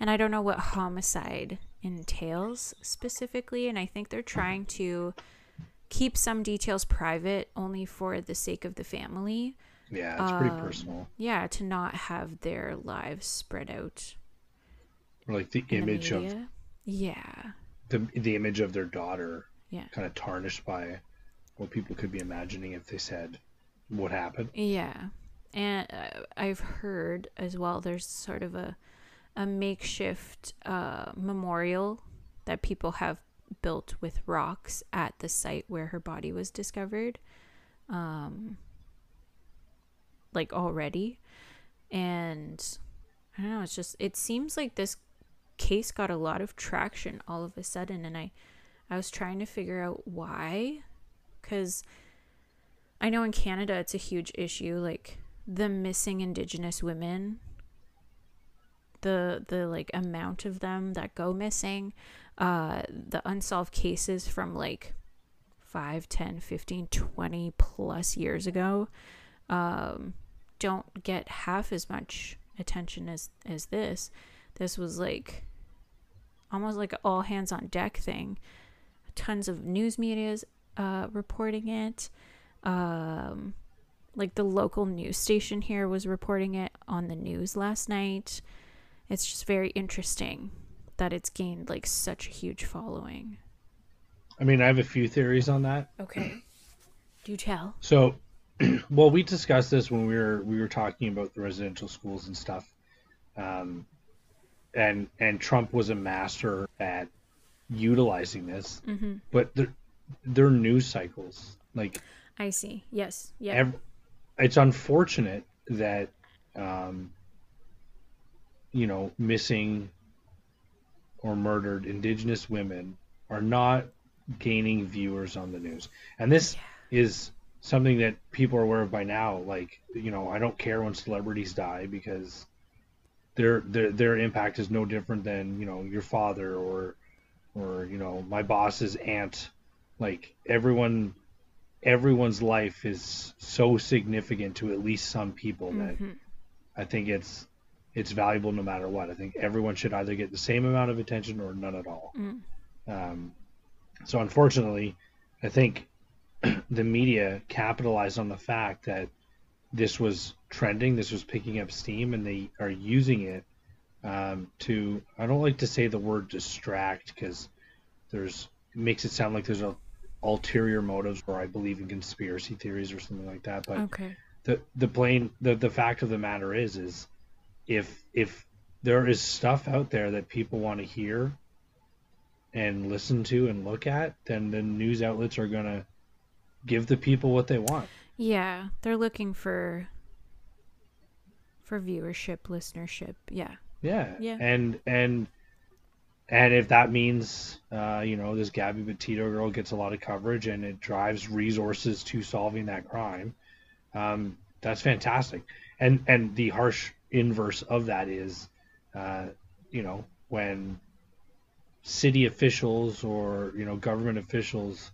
And I don't know what homicide entails specifically, and I think they're trying to keep some details private only for the sake of the family. yeah, it's pretty Um, personal. Yeah, to not have their lives spread out. Or like the image the of. Yeah. the the image of their daughter Yeah. kind of tarnished by what people could be imagining if they said what happened. Yeah. And uh, I've heard as well there's sort of a a makeshift uh, memorial that people have built with rocks at the site where her body was discovered. Um like already. And I don't know, it's just it seems like this case got a lot of traction all of a sudden and I I was trying to figure out why cuz I know in Canada it's a huge issue like the missing indigenous women the the like amount of them that go missing uh the unsolved cases from like 5 10 15 20 plus years ago um don't get half as much attention as as this. This was like almost like an all hands on deck thing. Tons of news medias uh reporting it. Um like the local news station here was reporting it on the news last night it's just very interesting that it's gained like such a huge following. I mean, I have a few theories on that. okay. Do you tell? So, well, we discussed this when we were we were talking about the residential schools and stuff, um, and and Trump was a master at utilizing this, mm-hmm. but their their news cycles. Like i see. Yes. Yeah it's unfortunate that um, you know missing or murdered indigenous women are not gaining viewers on the news. And this is something that people are aware of by now. Like you know i don't care when celebrities die because their their their impact is no different than you know your father or or you know my boss's aunt. Like everyone everyone's life is so significant to at least some people that Mhm. I think it's it's valuable no matter what. I think everyone should either get the same amount of attention or none at all. Mm. Um, so unfortunately, I think the media capitalized on the fact that this was trending, this was picking up steam, and they are using it um, to. I don't like to say the word distract because there's it makes it sound like there's a ulterior motives or I believe in conspiracy theories or something like that. But okay the the plain the, the fact of the matter is is if if there is stuff out there that people want to hear and listen to and look at then the news outlets are going to give the people what they want. Yeah they're looking for for viewership listenership. Yeah. Yeah. Yeah. and and and if that means uh, you know this Gabby Petito girl gets a lot of coverage and it drives resources to solving that crime um, that's fantastic. And and the harsh inverse of that is uh, you know when city officials or you know government officials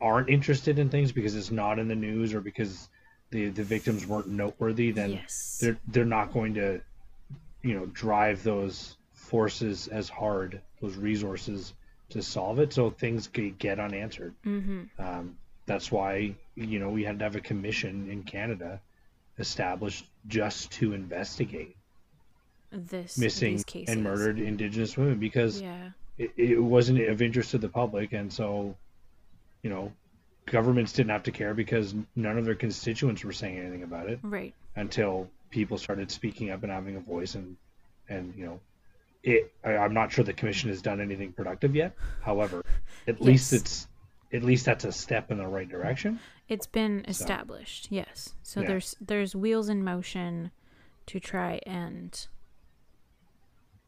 aren't interested in things because it's not in the news or because the the victims weren't noteworthy then yes. they're they're not going to you know drive those forces as hard those resources to solve it. So things get get unanswered. Mm-hmm. um, that's why you know we had to have a commission in Canada established just to investigate this missing and murdered Indigenous women because yeah. it, it wasn't of interest to the public, and so you know governments didn't have to care because none of their constituents were saying anything about it right. until people started speaking up and having a voice and and you know it I, i'm not sure the commission has done anything productive yet. However at least it's at least that's a step in the right direction It's been So- established, yes. So Yeah. there's there's wheels in motion to try and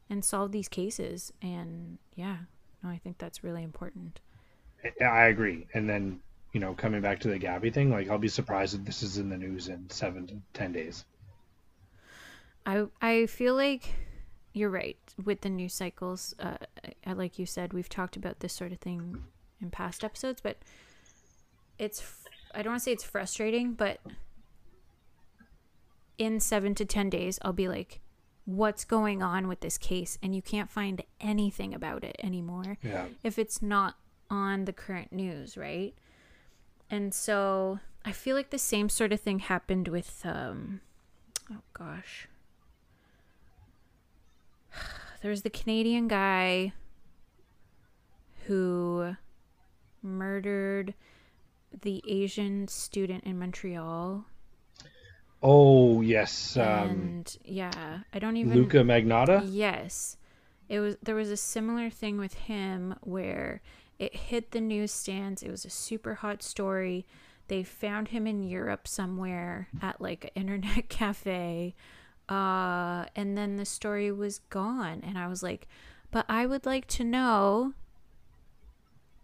and solve these cases and yeah. no, I think that's really important. I agree. And then, you know, coming back to the Gabby thing, like I'll be surprised if this is in the news in seven to ten days. I I feel like you're right with the news cycles. Uh, I, like you said, we've talked about this sort of thing in past episodes, but it's I don't want to say it's frustrating, but in seven to ten days, I'll be like, what's going on with this case? And you can't find anything about it anymore. Yeah. if it's not on the current news right? And so i feel like the same sort of thing happened with um oh gosh. There's the canadian guy who murdered the asian student in montreal Oh yes, um, and yeah, I don't even Luca Magnotta. Yes, it was. There was a similar thing with him where it hit the newsstands. It was a super hot story. They found him in Europe somewhere at like an internet cafe, uh, and then the story was gone. And I was like, but I would like to know.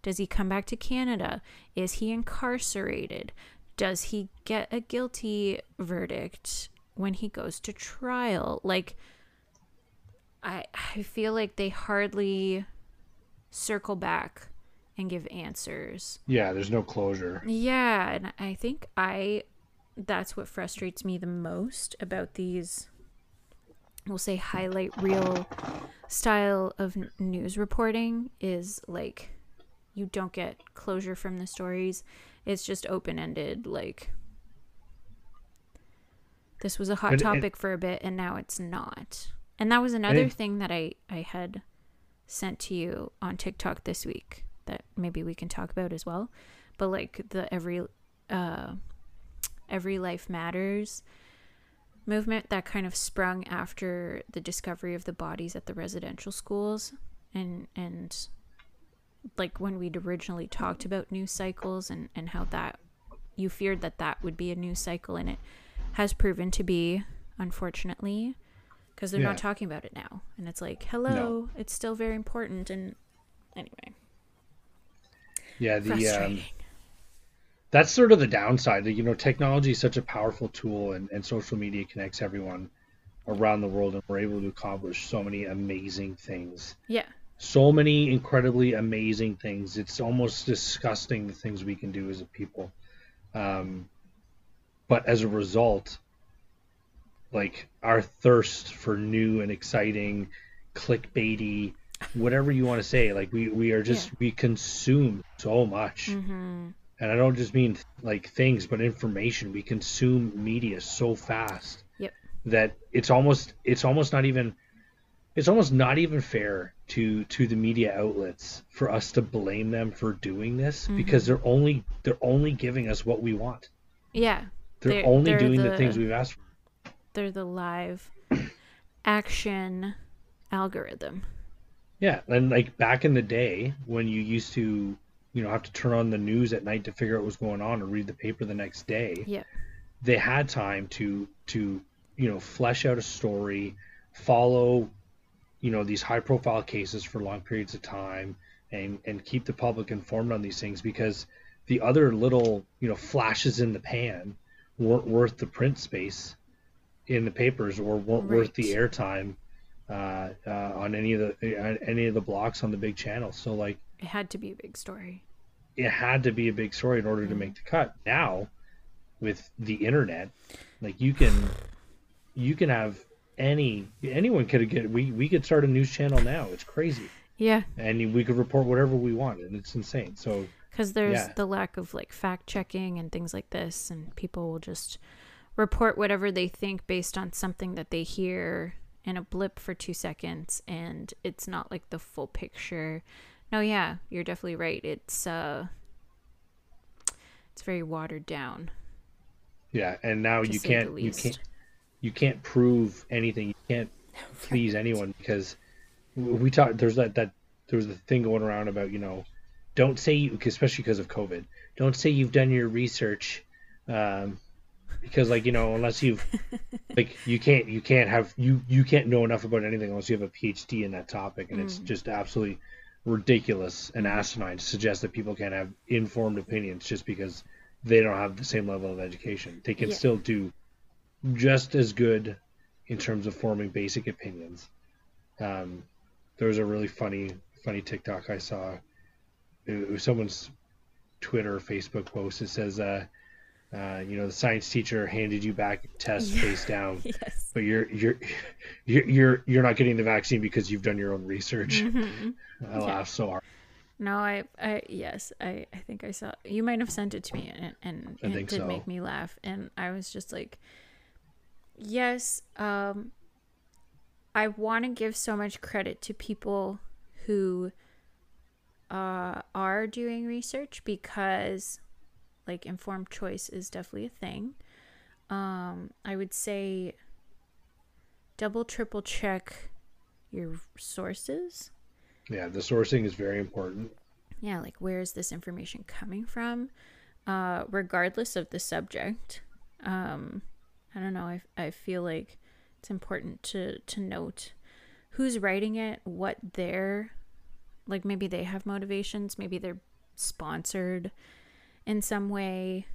Does he come back to Canada? Is he incarcerated? does he get a guilty verdict when he goes to trial? Like I I feel like they hardly circle back and give answers. Yeah, there's no closure. Yeah, and I think I that's what frustrates me the most about these we'll say highlight reel style of news reporting is like you don't get closure from the stories it's just open ended. Like this was a hot topic for a bit, and now it's not. And that was another it, thing that I I had sent to you on TikTok this week that maybe we can talk about as well. But like the every uh every life matters movement that kind of sprung after the discovery of the bodies at the residential schools and and like when we'd originally talked about news cycles and and how that you feared that that would be a news cycle and it has proven to be unfortunately because they're yeah. not talking about it now. And it's like hello no. it's still very important and anyway. Yeah the um, that's sort of the downside you know technology is such a powerful tool and, and social media connects everyone around the world and we're able to accomplish so many amazing things. Yeah so many incredibly amazing things. It's almost disgusting the things we can do as a people. Um, but as a result, like our thirst for new and exciting, clickbaity, whatever you want to say, like we we are just yeah. we consume so much. Mm-hmm. And I don't just mean like things, but information. We consume media so fast yep. that it's almost it's almost not even it's almost not even fair to to the media outlets for us to blame them for doing this mm-hmm. because they're only they're only giving us what we want. Yeah. They're, they're only they're doing the, the, things we've asked for. They're the live action algorithm. Yeah, and like back in the day when you used to, you know, have to turn on the news at night to figure out what's going on or read the paper the next day. Yeah. They had time to to, you know, flesh out a story, follow you know these high profile cases for long periods of time and and keep the public informed on these things because the other little you know flashes in the pan weren't worth the print space in the papers or weren't right. worth the airtime uh, uh, on any of the uh, any of the blocks on the big channels. So like it had to be a big story. It had to be a big story in order mm-hmm. to make the cut. Now, with the internet, like you can you can have any anyone could get we we could start a news channel now. It's crazy. Yeah. And we could report whatever we want, and it's insane. So because there's yeah. the lack of like fact checking and things like this, and people will just report whatever they think based on something that they hear in a blip for two seconds, and it's not like the full picture. No, yeah, you're definitely right. It's uh, it's very watered down. Yeah, and now you can't you can't you can't prove anything. You can't please anyone because we talked. There's that that there was the thing going around about you know, don't say you especially because of COVID. Don't say you've done your research, um, because like you know unless you've like you can't you can't have you you can't know enough about anything unless you have a PhD in that topic, and mm. it's just absolutely ridiculous and asinine to suggest that people can't have informed opinions just because they don't have the same level of education. They can Yeah. still do just as good in terms of forming basic opinions. Um, there was a really funny, funny TikTok I saw. It was someone's Twitter or Facebook post. It says, uh, uh, "You know, the science teacher handed you back test Yeah. face down, Yes. but you're you're you're you're you're not getting the vaccine because you've done your own research." Mhm. I laughed so hard. No, I, I, yes, I, I think I saw. You might have sent it to me, and and, it did so. make me laugh, and I was just like, yes, um, I want to give so much credit to people who uh, are doing research because, like, informed choice is definitely a thing. Um, I would say double, triple check your sources. Yeah, the sourcing is very important. yeah like where is this information coming from uh regardless of the subject um i don't know i, I feel like it's important to to note who's writing it what their like maybe they have motivations maybe they're sponsored in some way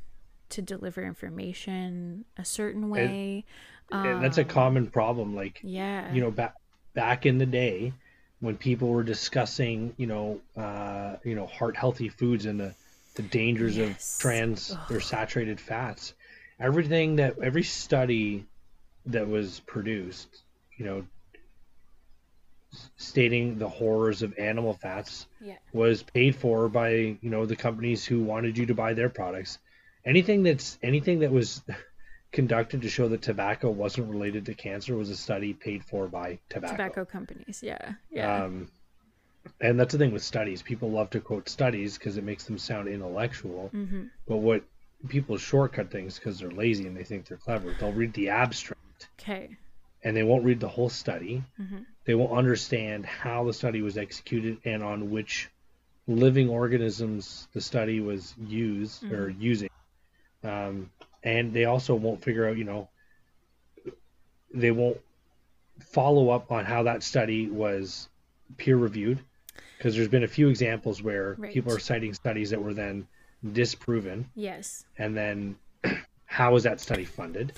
to deliver information a certain way And that's a Um, common problem. Like yeah you know back back in the day when people were discussing you know uh, you know heart healthy foods and the the dangers Yes. of trans Ugh. or saturated fats everything that every study that was produced you know stating the horrors of animal fats yeah. was paid for by you know the companies who wanted you to buy their products. Anything that's anything that was conducted to show that tobacco wasn't related to cancer was a study paid for by tobacco, tobacco companies yeah yeah. Um and that's the thing with studies. People love to quote studies because it makes them sound intellectual. Mm-hmm. but what people shortcut things because they're lazy and they think they're clever they'll read the abstract okay and they won't read the whole study mm-hmm. they won't understand how the study was executed and on which living organisms the study was used or using. Um, and they also won't figure out, you know, they won't follow up on how that study was peer reviewed because there's been a few examples where Right. people are citing studies that were then disproven yes and then how is that study funded?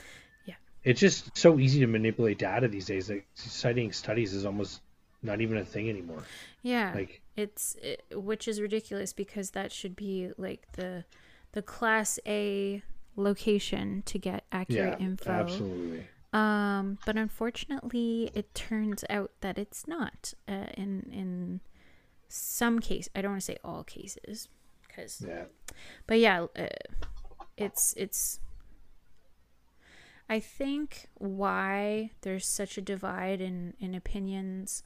Yeah. It's just so easy to manipulate data these days. Like citing studies is almost not even a thing anymore. yeah Like it's it, which is ridiculous because that should be like the the class A location to get yeah, accurate info. absolutely. Um, but unfortunately, it turns out that it's not. Uh, in in some case, I don't want to say all cases, because Yeah. but yeah, uh, it's it's. I think why there's such a divide in in opinions,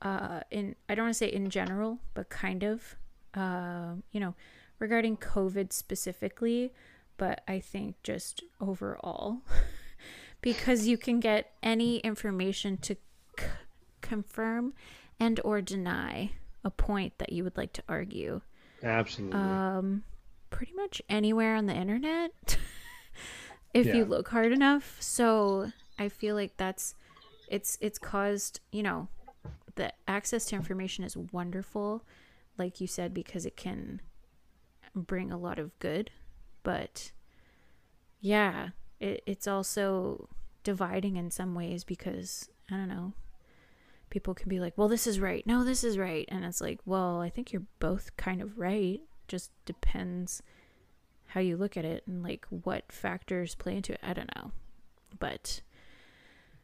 uh, in I don't want to say in general, but kind of, uh, you know, regarding COVID specifically, but I think just overall, because you can get any information to c- confirm and or deny a point that you would like to argue Absolutely. um pretty much anywhere on the internet if Yeah. you look hard enough so i feel like that's it's it's caused you know the access to information is wonderful like you said because it can bring a lot of good but yeah it, it's also dividing in some ways because i don't know people can be like well this is right no this is right and it's like well i think you're both kind of right just depends how you look at it and like what factors play into it i don't know but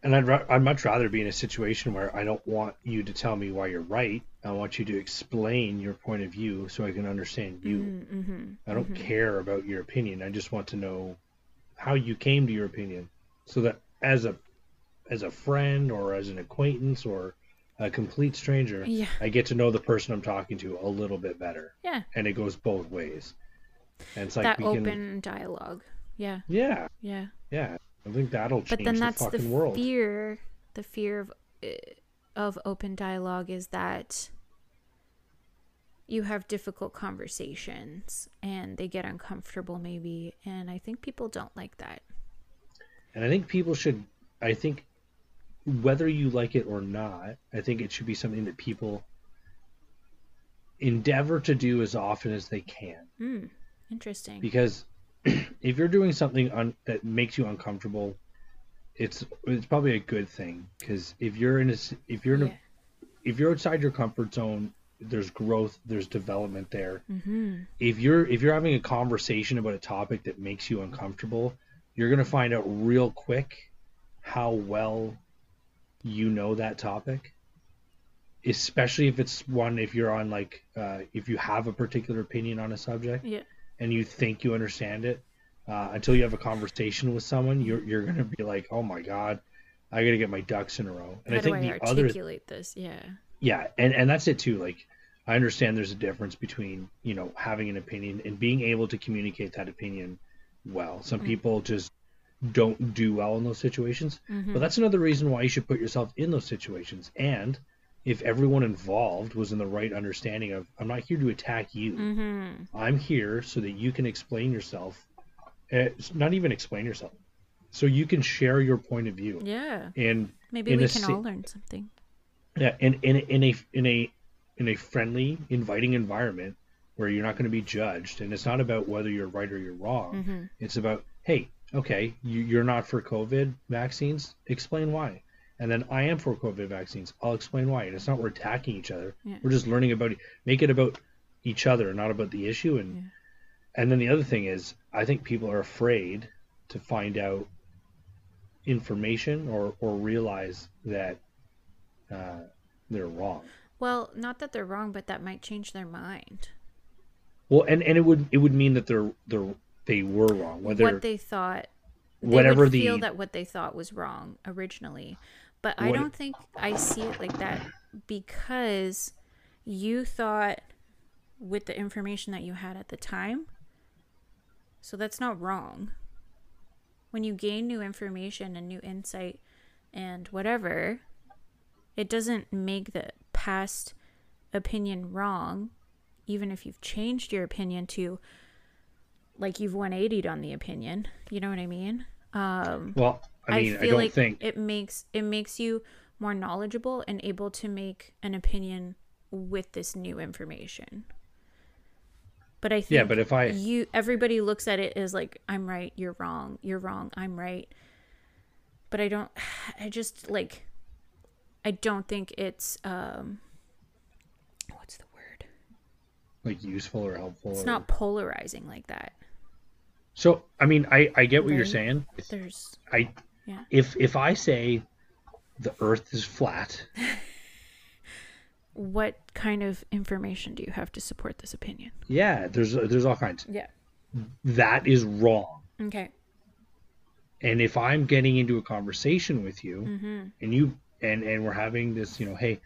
and I'd, ra- I'd much rather be in a situation where I don't want you to tell me why you're right. I want you to explain your point of view so I can understand you. mm-hmm, I don't care about your opinion. I just want to know how you came to your opinion, so that as a as a friend or as an acquaintance or a complete stranger, yeah. I get to know the person I'm talking to a little bit better, yeah. And it goes both ways. And it's like that open can, dialogue. Yeah. Yeah, yeah. Yeah. I think that'll change but then the that's the, world. fear the fear of uh, of open dialogue is that you have difficult conversations and they get uncomfortable maybe. And i think people don't like that. And I think people should, I think, whether you like it or not, I think it should be something that people endeavor to do as often as they can Mm, interesting. because if you're doing something un- that makes you uncomfortable it's it's probably a good thing because if you're in a if you're in a, if you're outside your comfort zone there's growth there's development there Mm-hmm. if you're if you're having a conversation about a topic that makes you uncomfortable you're going to find out real quick how well you know that topic especially if it's one if you're on like uh, if you have a particular opinion on a subject Yeah. and you think you understand it uh, until you have a conversation with someone you're, you're to be like oh my god i got to get my ducks in a row and How i think do I the other articulate this? Yeah. yeah and and that's it too like i understand there's a difference between you know having an opinion and being able to communicate that opinion well some Mm. people just don't do well in those situations Mm-hmm. but that's another reason why you should put yourself in those situations and if everyone involved was in the right understanding of i'm not here to attack you Mm-hmm. i'm here so that you can explain yourself uh, not even explain yourself so you can share your point of view Yeah. and Maybe we can all learn something. yeah, in in in a in a in a friendly, inviting environment where you're not going to be judged, and it's not about whether you're right or you're wrong. Mm-hmm. It's about hey, okay, you, you're not for COVID vaccines. Explain why. And then I am for COVID vaccines. I'll explain why. And it's not we're attacking each other. Yeah. We're just learning about it. Make it about each other, not about the issue. And Yeah. and then the other thing is, I think people are afraid to find out information or or realize that uh, they're wrong. Well, not that they're wrong, but that might change their mind. Well, and, and it would it would mean that they're they're they were wrong. Whether what they thought they whatever the feel that what they thought was wrong originally but i don't think i see it like that because you thought with the information that you had at the time so that's not wrong when you gain new information and new insight and whatever it doesn't make the past opinion wrong even if you've changed your opinion to like you've 180'd on the opinion. You know what I mean? Um, well, I mean, I, feel don't like think it makes it makes you more knowledgeable and able to make an opinion with this new information. But I think Yeah, but if I- you everybody looks at it as like I'm right, you're wrong, you're wrong, I'm right. But I don't I just like I don't think it's um what's the word? like useful or helpful. It's or- not polarizing like that. So I mean, I I get what you're saying. There's I Yeah. if if I say the Earth is flat, what kind of information do you have to support this opinion? yeah, there's there's all kinds. Yeah. That is wrong. Okay. And if I'm getting into a conversation with you, Mm-hmm. and you and and we're having this, you know, hey,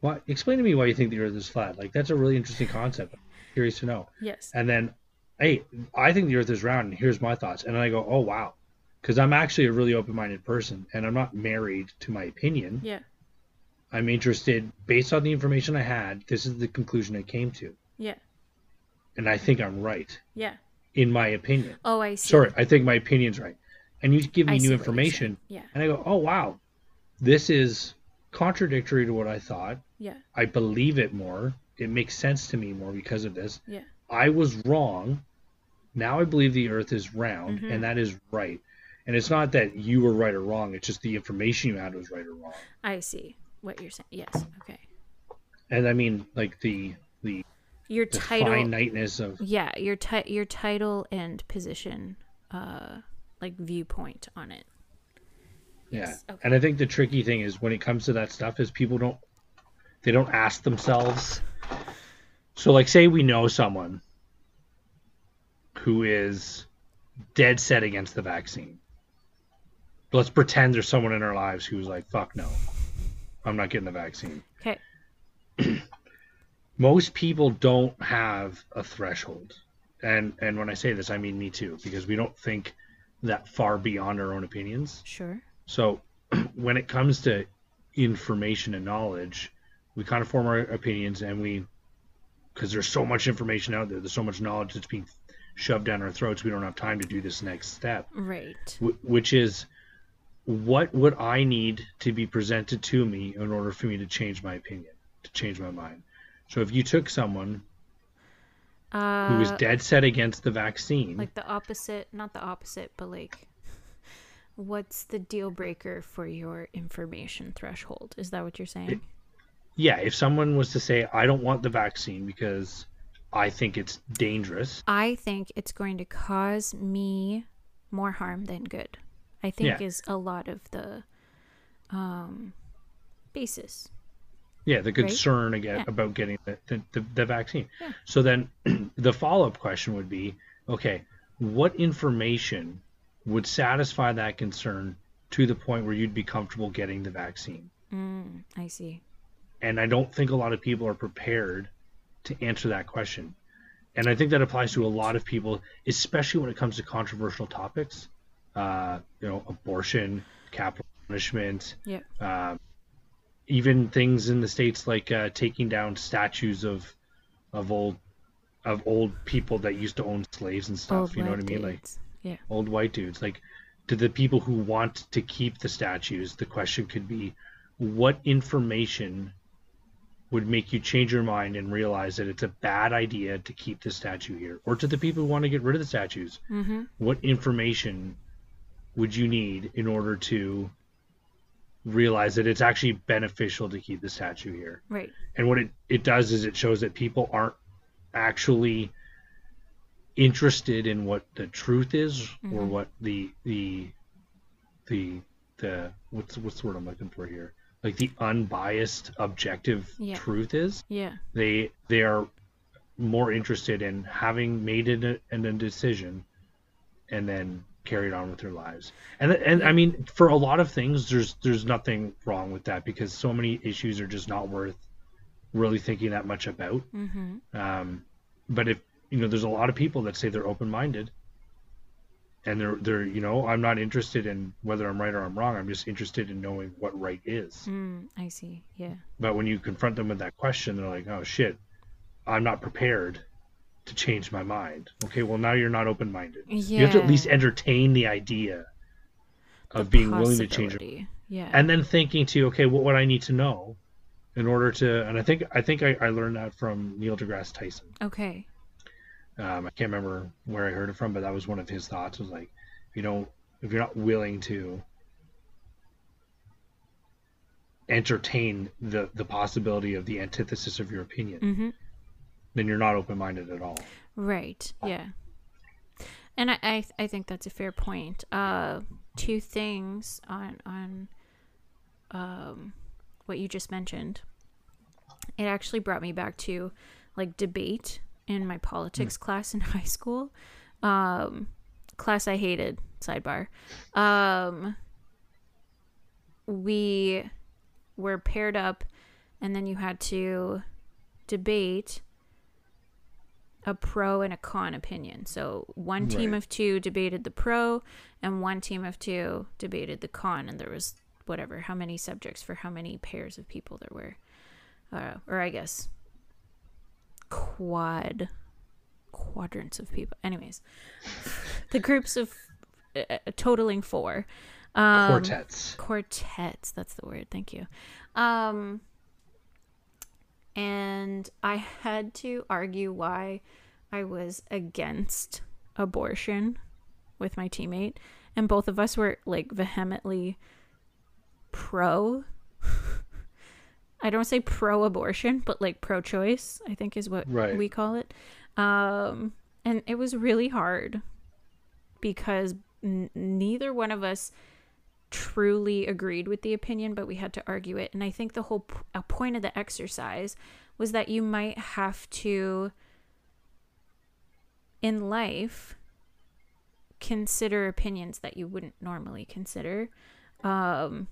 what? Explain to me why you think the Earth is flat. Like that's a really interesting concept. I'm curious to know. Yes. and then hey i think the earth is round and here's my thoughts and i go oh wow because i'm actually a really open-minded person and i'm not married to my opinion Yeah. i'm interested based on the information i had this is the conclusion i came to Yeah. and i think i'm right Yeah. in my opinion Oh, I see. sorry i think my opinion's right and you give me see new information. Yeah. and i go oh wow this is contradictory to what i thought Yeah. i believe it more it makes sense to me more because of this Yeah. I was wrong. Now I believe the earth is round, Mhm. and that is right. And it's not that you were right or wrong, it's just the information you had was right or wrong. I see what you're saying. Yes. Okay. And I mean like the the, Your the title. finiteness of Yeah. Your ti- your title and position, uh, like viewpoint on it. yeah. Yes, okay. And I think the tricky thing is when it comes to that stuff is people don't they don't ask themselves. So like say we know someone who is dead set against the vaccine. Let's pretend there's someone in our lives who's like, fuck no. I'm not getting the vaccine. Okay. Most people don't have a threshold. And and when I say this I mean me too, because we don't think that far beyond our own opinions. Sure. So when it comes to information and knowledge, we kind of form our opinions and we, because there's so much information out there, there's so much knowledge that's being shoved down our throats, we don't have time to do this next step, Right. wh- which is what would I need to be presented to me in order for me to change my opinion, to change my mind? So if you took someone Uh, who was dead set against the vaccine, like the opposite, not the opposite, but like, what's the deal breaker for your information threshold? Is that what you're saying? Yeah, if someone was to say, I don't want the vaccine because I think it's dangerous, I think it's going to cause me more harm than good. I think Yeah. is a lot of the um basis. yeah, the concern again Yeah. about getting the, the, the, the vaccine. Yeah. So then the follow up question would be, okay, what information would satisfy that concern to the point where you'd be comfortable getting the vaccine? Mm, I see. And I don't think a lot of people are prepared to answer that question. And I think that applies to a lot of people, especially when it comes to controversial topics. Uh, you know, abortion, capital punishment, Yeah. uh, even things in the states like uh, taking down statues of of old of old people that used to own slaves and stuff. Old you know what I mean? Like dudes. yeah. old white dudes. Like to the people who want to keep the statues, the question could be what information would make you change your mind and realize that it's a bad idea to keep the statue here? Or to the people who want to get rid of the statues, Mm-hmm. what information would you need in order to realize that it's actually beneficial to keep the statue here? Right. And what it, it does is it shows that people aren't actually interested in what the truth is or Mhm. what the the the the what's what's the word I'm looking for here? Like the unbiased, objective Yeah. truth is. Yeah. They they are more interested in having made it a, an- a decision and then carried on with their lives. And and I mean for a lot of things there's there's nothing wrong with that because so many issues are just not worth really thinking that much about. Mm-hmm. Um, but if you know, there's a lot of people that say they're open-minded, and they're they're you know, I'm not interested in whether I'm right or I'm wrong. I'm just interested in knowing what right is. Mm, I see. Yeah. But when you confront them with that question, they're like, "Oh shit, I'm not prepared to change my mind." Okay, well now you're not open-minded. Yeah. You have to at least entertain the idea of being willing to change. Your, Yeah. and then thinking to, okay, what would I need to know in order to? And I think I think I, I learned that from Neil deGrasse Tyson. okay. Um, I can't remember where I heard it from, but that was one of his thoughts. Was like, if you don't, if you're not willing to entertain the the possibility of the antithesis of your opinion, Mm-hmm. then you're not open minded at all. Right. Yeah. And I, I I think that's a fair point. Uh, two things on on um what you just mentioned. It actually brought me back to like debate in my politics class in high school. Um, class I hated. Sidebar. Um, we were paired up, and then you had to debate a pro and a con opinion. So one team Right. of two debated the pro, and one team of two debated the con, and there was whatever how many subjects for how many pairs of people there were, uh, or I guess quad quadrants of people. Anyways, the groups of uh, uh, totaling four. Um, Quartets. quartets that's the word thank you um and i had to argue why i was against abortion with my teammate and both of us were like vehemently pro i don't say pro abortion but like pro choice i think is what Right. we call it um and it was really hard because n- neither one of us truly agreed with the opinion, but we had to argue it. And I think the whole p- a point of the exercise was that you might have to, in life, consider opinions that you wouldn't normally consider. Um,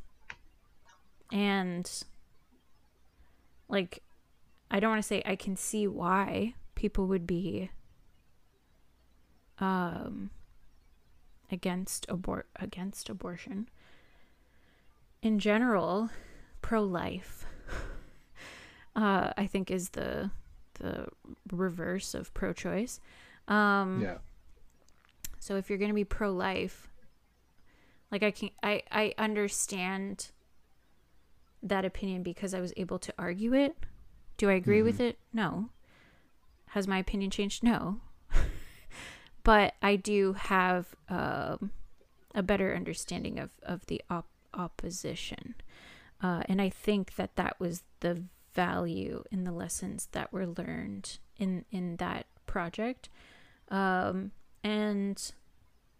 and, like, I don't want to say I can see why people would be um, against abor- against abortion in general, pro life, uh, I think is the the reverse of pro choice. Um, Yeah. So if you're gonna be pro life, like I can I I understand that opinion because I was able to argue it Do I agree with it? No. Has my opinion changed? No. but I do have um, a better understanding of, of the op- opposition. Uh, and I think that that was the value in the lessons that were learned in, in that project. Um, and,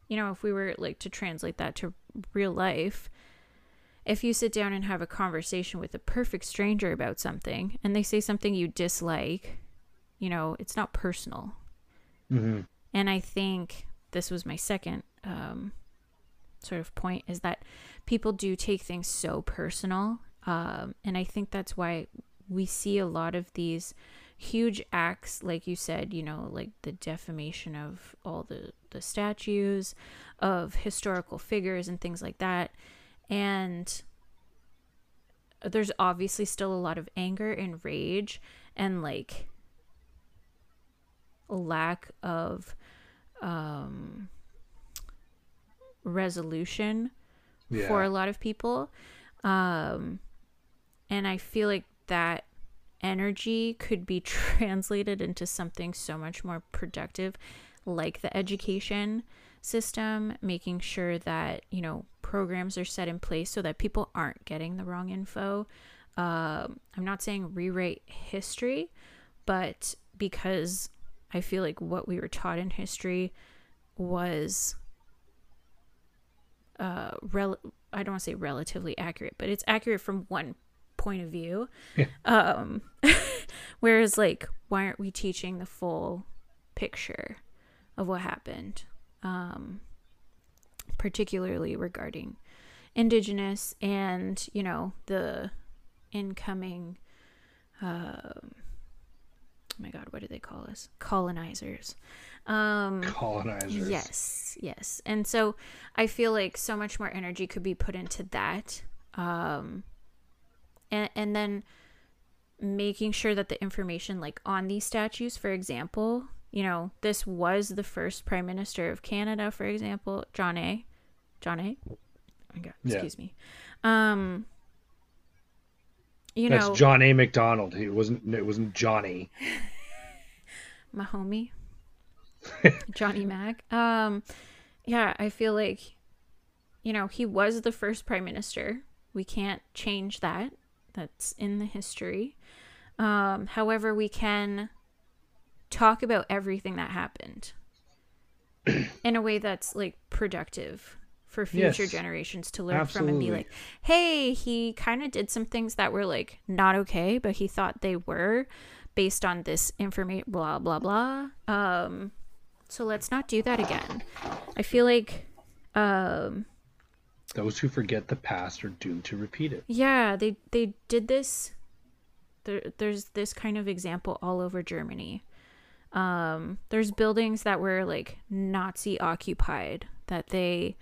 you know, if we were like to translate that to real life, if you sit down and have a conversation with a perfect stranger about something and they say something you dislike, you know, it's not personal. Mm-hmm. And I think this was my second um, sort of point is that people do take things so personal. Um, and I think that's why we see a lot of these huge acts, like you said, you know, like the defamation of all the, the statues, of historical figures, and things like that. And there's obviously still a lot of anger and rage and like lack of um, resolution Yeah. for a lot of people. Um, and I feel like that energy could be translated into something so much more productive, like the education system, making sure that, you know, programs are set in place so that people aren't getting the wrong info. Um, I'm not saying rewrite history, but because I feel like what we were taught in history was uh rel- I don't want to say relatively accurate, but it's accurate from one point of view. Yeah. Um whereas like why aren't we teaching the full picture of what happened? Um particularly regarding indigenous and, you know, the incoming um oh my god, what do they call us? Colonizers. Um Colonizers. Yes, yes. And so I feel like so much more energy could be put into that. Um and and then making sure that the information like on these statues, for example, you know, this was the first prime minister of Canada, for example, John A. John A. Oh my god, Yeah. excuse me. Um you That's know, John A. Macdonald. It wasn't. It wasn't Johnny. my homie Johnny Mac. Um yeah, I feel like you know, he was the first prime minister. We can't change that. That's in the history. Um however, we can talk about everything that happened in a way that's like productive for future Yes. generations to learn from and be like, "Hey, he kind of did some things that were like not okay, but he thought they were based on this information blah blah blah." Um so let's not do that again. I feel like um Those who forget the past are doomed to repeat it. yeah, they they did this. There, there's this kind of example all over Germany. Um, there's buildings that were like Nazi occupied that they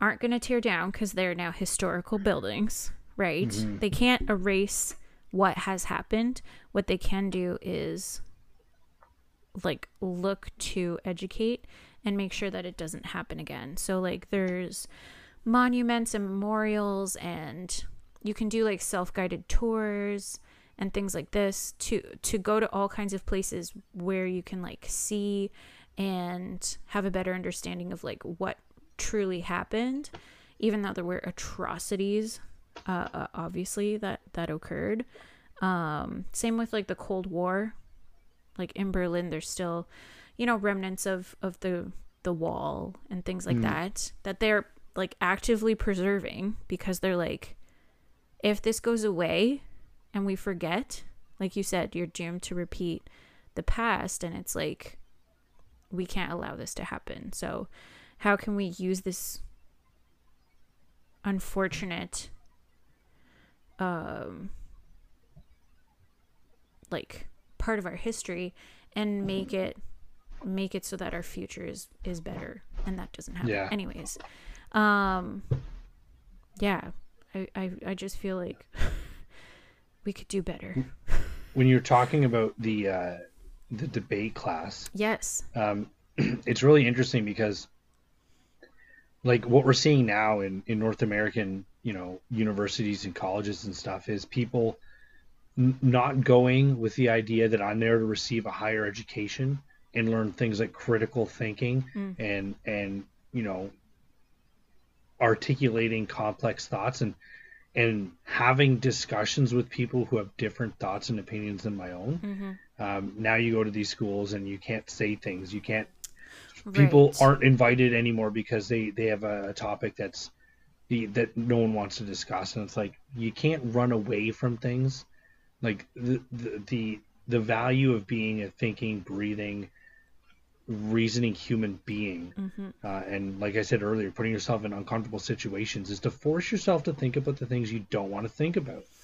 aren't going to tear down because they're now historical buildings, right? They can't erase what has happened. What they can do is like look to educate and make sure that it doesn't happen again. So like there's monuments and memorials and you can do like self-guided tours and things like this to to go to all kinds of places where you can like see and have a better understanding of like what truly happened even though there were atrocities uh, uh obviously that that occurred. Um same with like the cold war. Like in berlin there's still you know remnants of of the the wall and things like that that they're like actively preserving because they're like if this goes away and we forget like you said you're doomed to repeat the past and it's like we can't allow this to happen. So how can we use this unfortunate um like part of our history and make it make it so that our future is is better? And that doesn't happen. Yeah. anyways um yeah I, I i just feel like we could do better. When you're talking about the uh, the debate class, yes. um, it's really interesting because like what we're seeing now in, in North American, you know, universities and colleges and stuff is people n- not going with the idea that I'm there to receive a higher education and learn things like critical thinking Mm. and and you know articulating complex thoughts. And and having discussions with people who have different thoughts and opinions than my own. Mm-hmm. Um, now you go to these schools and you can't say things. You can't. People aren't invited anymore because they they have a, a topic that's that no one wants to discuss, and it's like you can't run away from things. Like the the the, the value of being a thinking, breathing, reasoning human being Mm-hmm. uh, and like I said earlier, putting yourself in uncomfortable situations is to force yourself to think about the things you don't want to think about.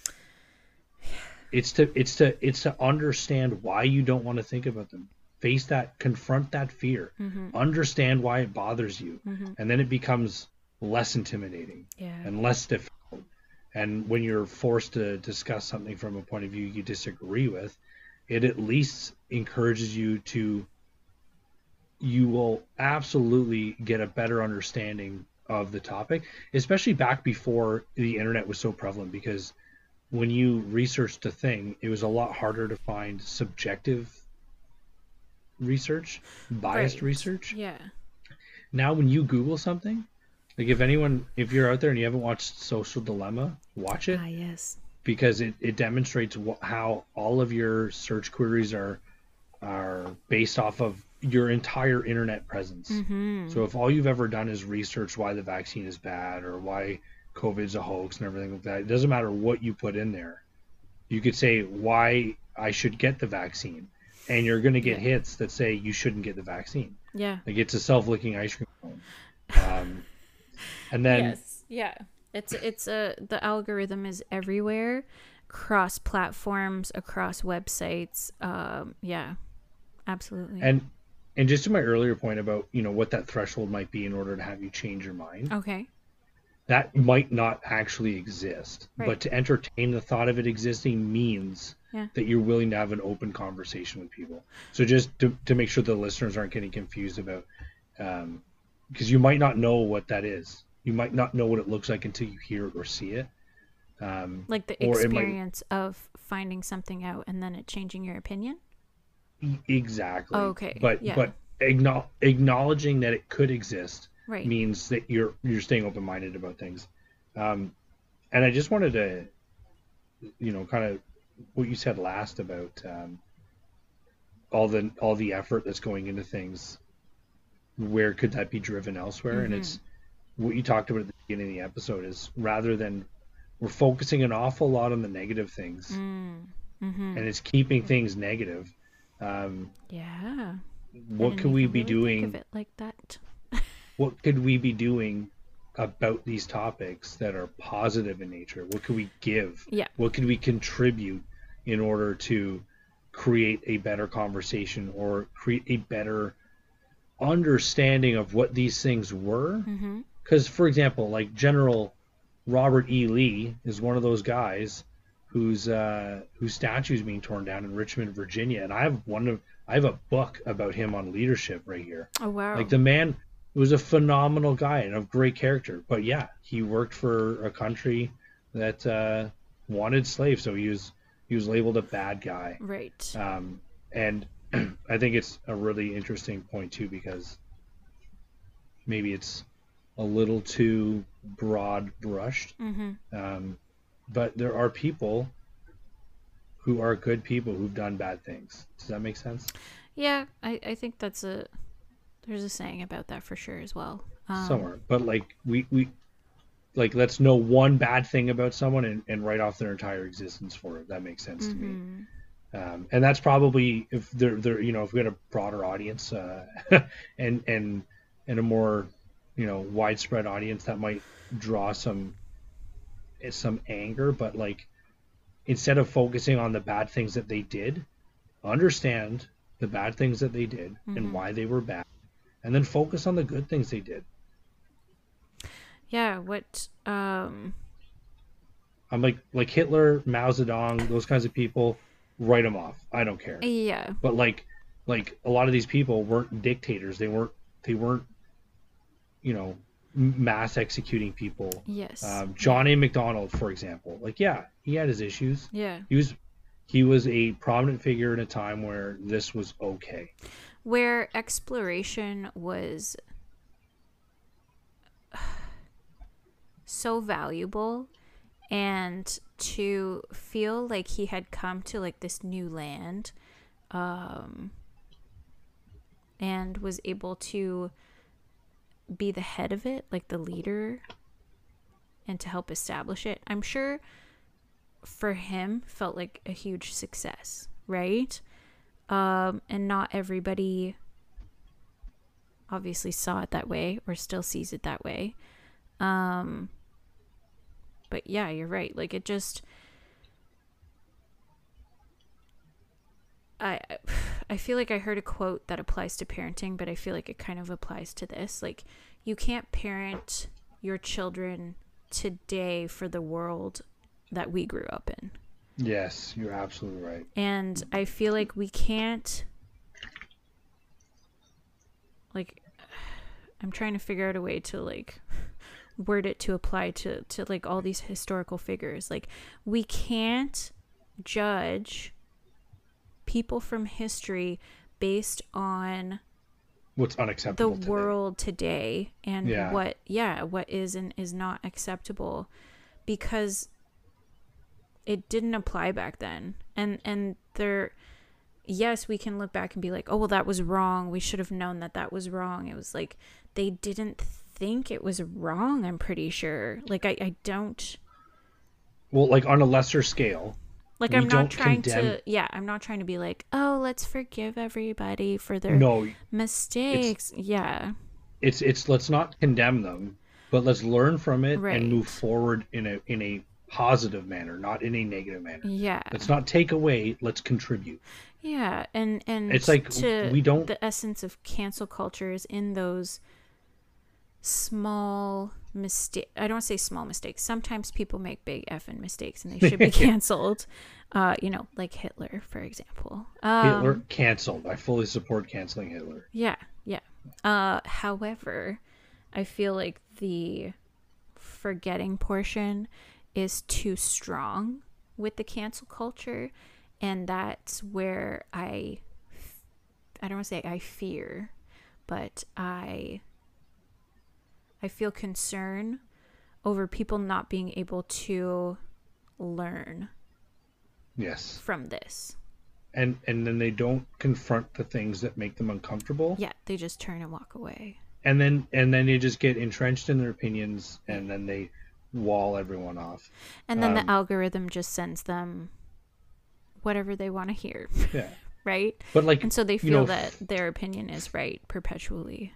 It's to it's to it's to understand why you don't want to think about them. Face that, confront that fear, Mm-hmm. understand why it bothers you, Mm-hmm. and then it becomes less intimidating Yeah. and less difficult. And when you're forced to discuss something from a point of view you disagree with, it at least encourages you to you will absolutely get a better understanding of the topic, especially back before the internet was so prevalent because when you researched a thing, it was a lot harder to find subjective research, biased Right. research Yeah. now when you google something like if anyone if you're out there and you haven't watched social dilemma watch it Ah, yes. because it, it demonstrates wh- how all of your search queries are are based off of your entire internet presence Mm-hmm. so if all you've ever done is research why the vaccine is bad or why covid's a hoax and everything like that it doesn't matter what you put in there you could say why i should get the vaccine and you're going to get hits that say you shouldn't get the vaccine Yeah. like it's a self-licking ice cream cone. Um, and then yes. Yeah. It's it's a the algorithm is everywhere, cross platforms, across websites. Um. Yeah. Absolutely. and and just to my earlier point about you know what that threshold might be in order to have you change your mind, okay. that might not actually exist. Right. But to entertain the thought of it existing means Yeah. that you're willing to have an open conversation with people. So just to to make sure the listeners aren't getting confused about, because you might not know what that is. You might not know what it looks like until you hear it or see it. Um, Like the it might- experience of finding something out and then it changing your opinion. Exactly. Okay, But yeah. but acknow- acknowledging that it could exist Right. means that you're you're staying open minded about things. Um, and I just wanted to, you know, kind of what you said last about um, all the all the effort that's going into things. Where could that be driven elsewhere? And it's what you talked about at the beginning of the episode is rather than we're focusing an awful lot on the negative things, Mm. Mm-hmm. and it's keeping things negative. Um, Yeah. what could we be really think doing of it like that? what could we be doing about these topics that are positive in nature what could we give Yeah. what could we contribute in order to create a better conversation or create a better understanding of what these things were Mm-hmm. because for example like general robert e lee is one of those guys whose uh whose statue is being torn down in richmond virginia and i have one of i have a book about him on leadership right here Oh wow. like the man was a phenomenal guy and of great character. But yeah, he worked for a country that uh, wanted slaves, so he was he was labeled a bad guy. right. Um, and I think it's a really interesting point too because maybe it's a little too broad brushed. mm-hmm. Um, but there are people who are good people who've done bad things. Does that make sense? Yeah, I, I think that's a there's a saying about that for sure as well. Um, somewhere. But like we we like let's know one bad thing about someone and, and write off their entire existence for it. That makes sense to me. mhm. Um, and that's probably if they're they're you know if we had a broader audience uh, and and and a more you know widespread audience that might draw some some anger. But like instead of focusing on the bad things that they did, understand the bad things that they did Mhm. and why they were bad, and then focus on the good things they did. Yeah, what um I'm like like Hitler, Mao Zedong, those kinds of people, write them off. I don't care. yeah. But like like a lot of these people weren't dictators. They weren't they weren't you know mass executing people. Yes. Um, John A. Macdonald, for example, like yeah, he had his issues. yeah. He was he was a prominent figure in a time where this was okay. Where exploration was so valuable and to feel like he had come to like this new land um and was able to be the head of it like the leader and to help establish it i'm sure for him felt like a huge success right um and not everybody obviously saw it that way or still sees it that way um but yeah, you're right. Like it just I I feel like I heard a quote that applies to parenting, but I feel like it kind of applies to this. Like you can't parent your children today for the world that we grew up in. Yes, you're absolutely right. And I feel like we can't like I'm trying to figure out a way to like word it to apply to to like all these historical figures like we can't judge people from history based on what's unacceptable the today. world today and Yeah. what yeah what is and is not acceptable because it didn't apply back then and and there yes we can look back and be like oh well that was wrong we should have known that that was wrong it was like they didn't think it was wrong i'm pretty sure like i, I don't well like on a lesser scale like We i'm not trying condemn- to yeah i'm not trying to be like oh let's forgive everybody for their no mistakes. Yeah. It's it's let's not condemn them but let's learn from it Right. and move forward in a in a positive manner not in a negative manner. Yeah. Let's not take away let's contribute. Yeah, and and It's like to we don't- the essence of cancel culture is in those small mistake. I don't say small mistakes. Sometimes people make big effing mistakes and they should be canceled. Uh, you know, like Hitler, for example. Um, hitler canceled i fully support canceling hitler Yeah, yeah. Uh, however, I feel like the forgetting portion is too strong with the cancel culture, and that's where I, I don't want to say I fear, but I, I feel concern over people not being able to learn yes from this. and and then they don't confront the things that make them uncomfortable Yeah, they just turn and walk away. and then and then they just get entrenched in their opinions and then they wall everyone off And then Um, the algorithm just sends them whatever they want to hear, yeah right? but like And so they you feel know, that their opinion is right perpetually.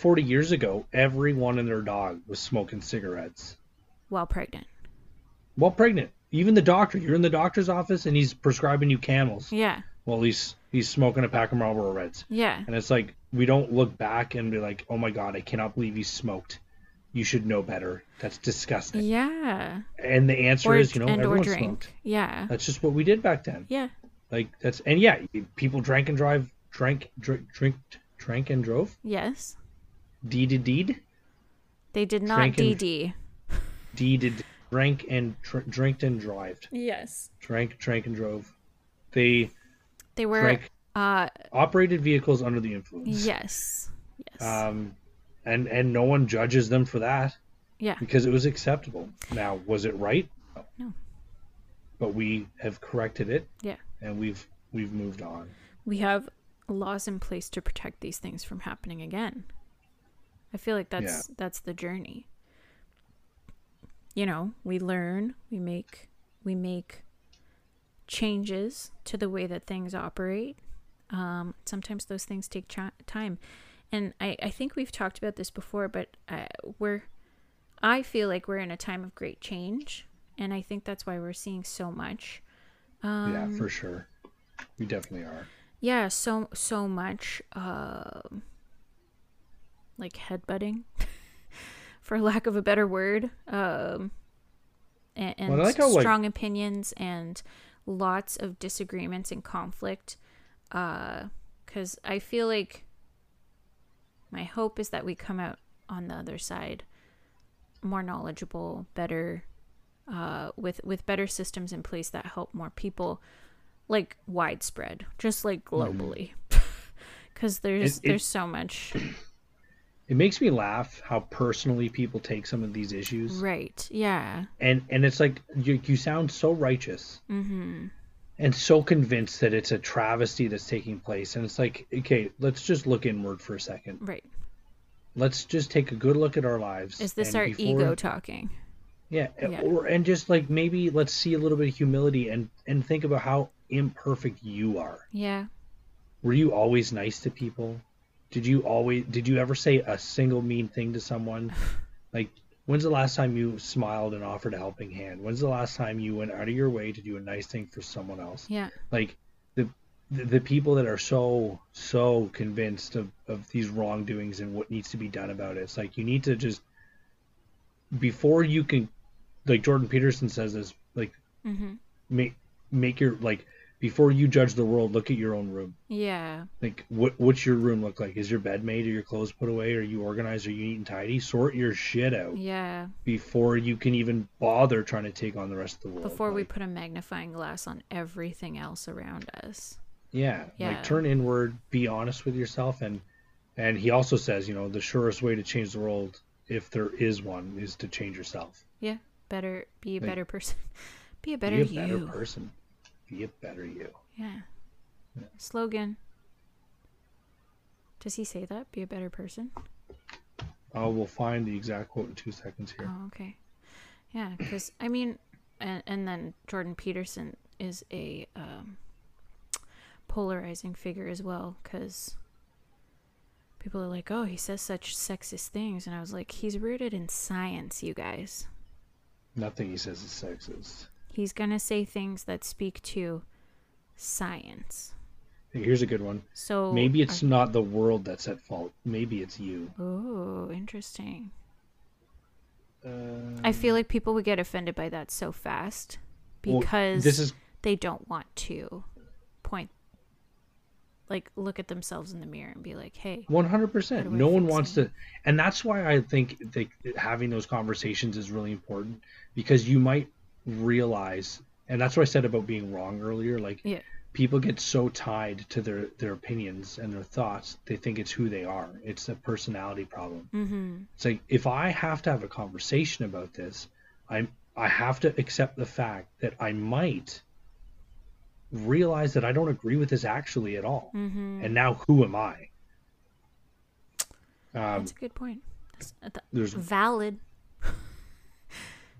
40 years ago everyone and their dog was smoking cigarettes while pregnant. while pregnant even the doctor you're in the doctor's office and he's prescribing you camels Yeah. well he's he's smoking a pack of marlboro reds Yeah. and it's like we don't look back and be like oh my god i cannot believe you smoked you should know better that's disgusting Yeah. and the answer Or is you know everyone smoked Yeah. that's just what we did back then Yeah. like that's and yeah people drank and drive drank drink drink drank and drove Yes. Deeded deed They did not Drank and- DD. deeded drank and dr- drinked and drived Yes. drank drank and drove they They were drank uh operated vehicles under the influence yes. Yes. um and and no one judges them for that yeah. because it was acceptable now was it right no, No. but we have corrected it Yeah. and we've we've moved on We have laws in place to protect these things from happening again. I feel like that's that's the journey. You know, we learn, we make we make changes to the way that things operate. Um, sometimes those things take chi- time, and I I think we've talked about this before, but uh, we're I feel like we're in a time of great change, and I think that's why we're seeing so much. Um, yeah for sure we definitely are yeah so so much um like headbutting for lack of a better word um and, and Well, like how, like- strong opinions and lots of disagreements and conflict uh because i feel like my hope is that we come out on the other side more knowledgeable better uh, with with better systems in place that help more people, like widespread, just like globally, because there's It- it- there's so much. It makes me laugh how personally people take some of these issues, Right? Yeah. and and it's like you you sound so righteous Mm-hmm. and so convinced that it's a travesty that's taking place, and it's like, okay, let's just look inward for a second. Right. Let's just take a good look at our lives. Is this our before- ego talking? Yeah, Yeah. or and just like maybe let's see a little bit of humility and and think about how imperfect you are. Yeah. Were you always nice to people? Did you always did you ever say a single mean thing to someone? Like when's the last time you smiled and offered a helping hand? When's the last time you went out of your way to do a nice thing for someone else? Yeah. Like the the, the people that are so so convinced of, of these wrongdoings and what needs to be done about it. It's like you need to just before you can like Jordan Peterson says this like Mm-hmm. make make your like before you judge the world look at your own room Yeah. like what what's your room look like is your bed made are your clothes put away are you organized are you neat and tidy sort your shit out Yeah. before you can even bother trying to take on the rest of the world Before we put a magnifying glass on everything else around us. yeah, Yeah. like turn inward be honest with yourself and and he also says you know the surest way to change the world if there is one is to change yourself Yeah. Better be a Like- better person. Be a better be a you. better person be a better you Yeah. Slogan. Does he say that? Be a better person? i will find the exact quote in two seconds here Oh, okay. Yeah, because I mean, and and then Jordan Peterson is a um, polarizing figure as well, because people are like, "Oh, he says such sexist things," and I was like, "He's rooted in science, you guys. nothing he says is sexist He's gonna say things that speak to science." here's a good one So Maybe it's I- not the world that's at fault. Maybe it's you. oh, interesting. Uh, I feel like people would get offended by that so fast well, because this is they don't want to point like look at themselves in the mirror and be like hey 100%. How do No one wants to, and that's why I think that having those conversations is really important because you might realize, and that's what I said about being wrong earlier. Like yeah people get so tied to their their opinions and their thoughts, they think it's who they are. It's a personality problem. mm-hmm It's like if I have to have a conversation about this, I'm I have to accept the fact that I might realize that I don't agree with this actually at all. mm-hmm And now who am I? Um, that's a good point that's, uh, th- there's valid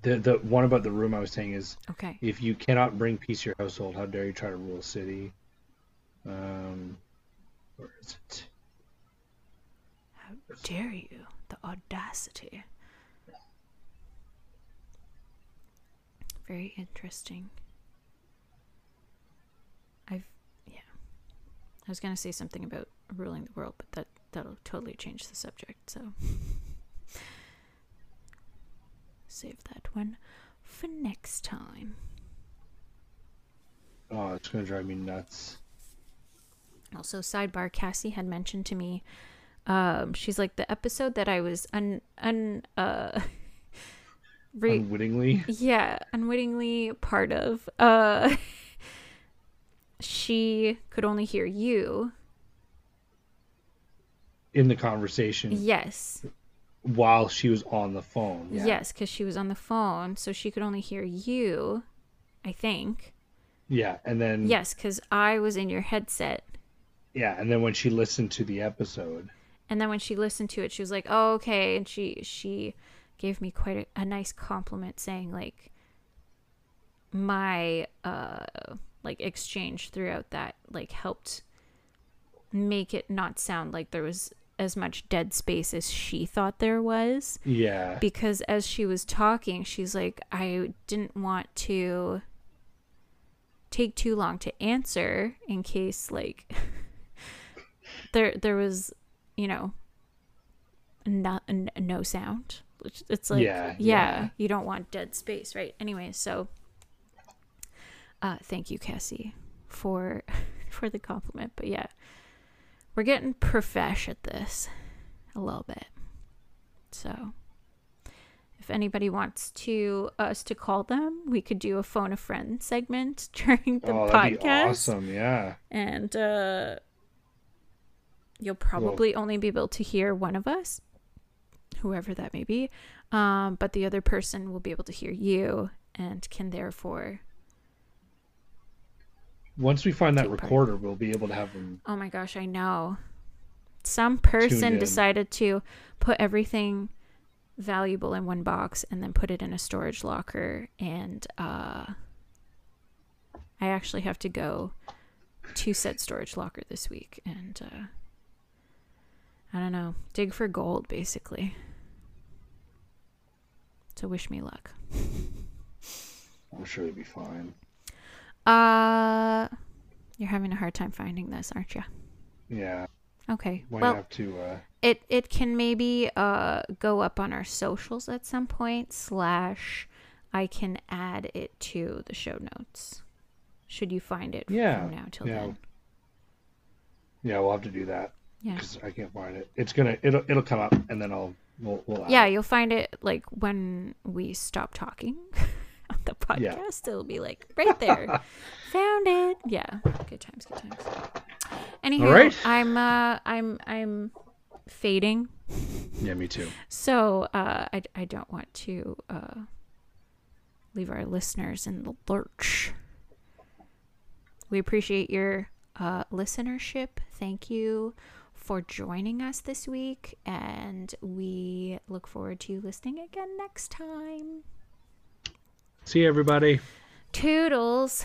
the the one about the room I was saying is okay. if you cannot bring peace to your household, how dare you try to rule a city? Um, where is it? how dare you? The audacity. Very interesting. I've yeah. I was going to say something about ruling the world but that that'll totally change the subject so save that one for next time Oh, it's gonna drive me nuts. Also, sidebar, Cassie had mentioned to me, um, she's like the episode that I was un un uh, re- Unwittingly, yeah, unwittingly part of. Uh, she could only hear you. in the conversation Yes, while she was on the phone. Yeah. yes, because she was on the phone, so she could only hear you. I think Yeah, and then yes, because I was in your headset. yeah, and then when she listened to the episode, And then when she listened to it, she was like, "Oh, okay." And she she gave me quite a, a nice compliment, saying like my uh like exchange throughout that like helped make it not sound like there was as much dead space as she thought there was. Yeah, because as she was talking she's like i didn't want to take too long to answer in case like there there was you know not n- no sound. It's like Yeah, yeah, yeah. you don't want dead space right? Anyway so uh thank you cassie for for the compliment. But yeah we're getting profesh at this a little bit so if anybody wants to us to call them, we could do a phone a friend segment during the oh, that'd be podcast. awesome. Yeah. And uh, you'll probably only be able to hear one of us, whoever that may be. Um, but the other person will be able to hear you and can therefore. Once we find that recorder, we'll be able to have them. Oh my gosh, I know. Some person decided to put everything valuable in one box and then put it in a storage locker and uh I actually have to go to said storage locker this week and uh I don't know, dig for gold basically. So wish me luck. I'm sure it'll be fine. Uh you're having a hard time finding this, aren't you? Yeah. Okay. Might well, have to. Uh, it it can maybe uh go up on our socials at some point slash i can add it to the show notes should you find it Yeah, from now till yeah. then yeah, we'll have to do that yeah because I can't find it. It's gonna. It'll. It'll come up, and then I'll. We'll. we'll add yeah it. you'll find it like when we stop talking the podcast Yeah. it'll be like right there found it yeah good times good times anywho All right. i'm uh i'm i'm fading Yeah. Me too. So uh, I, I don't want to uh, leave our listeners in the lurch. We appreciate your uh, listenership. Thank you for joining us this week, and we look forward to you listening again next time. See everybody. Toodles.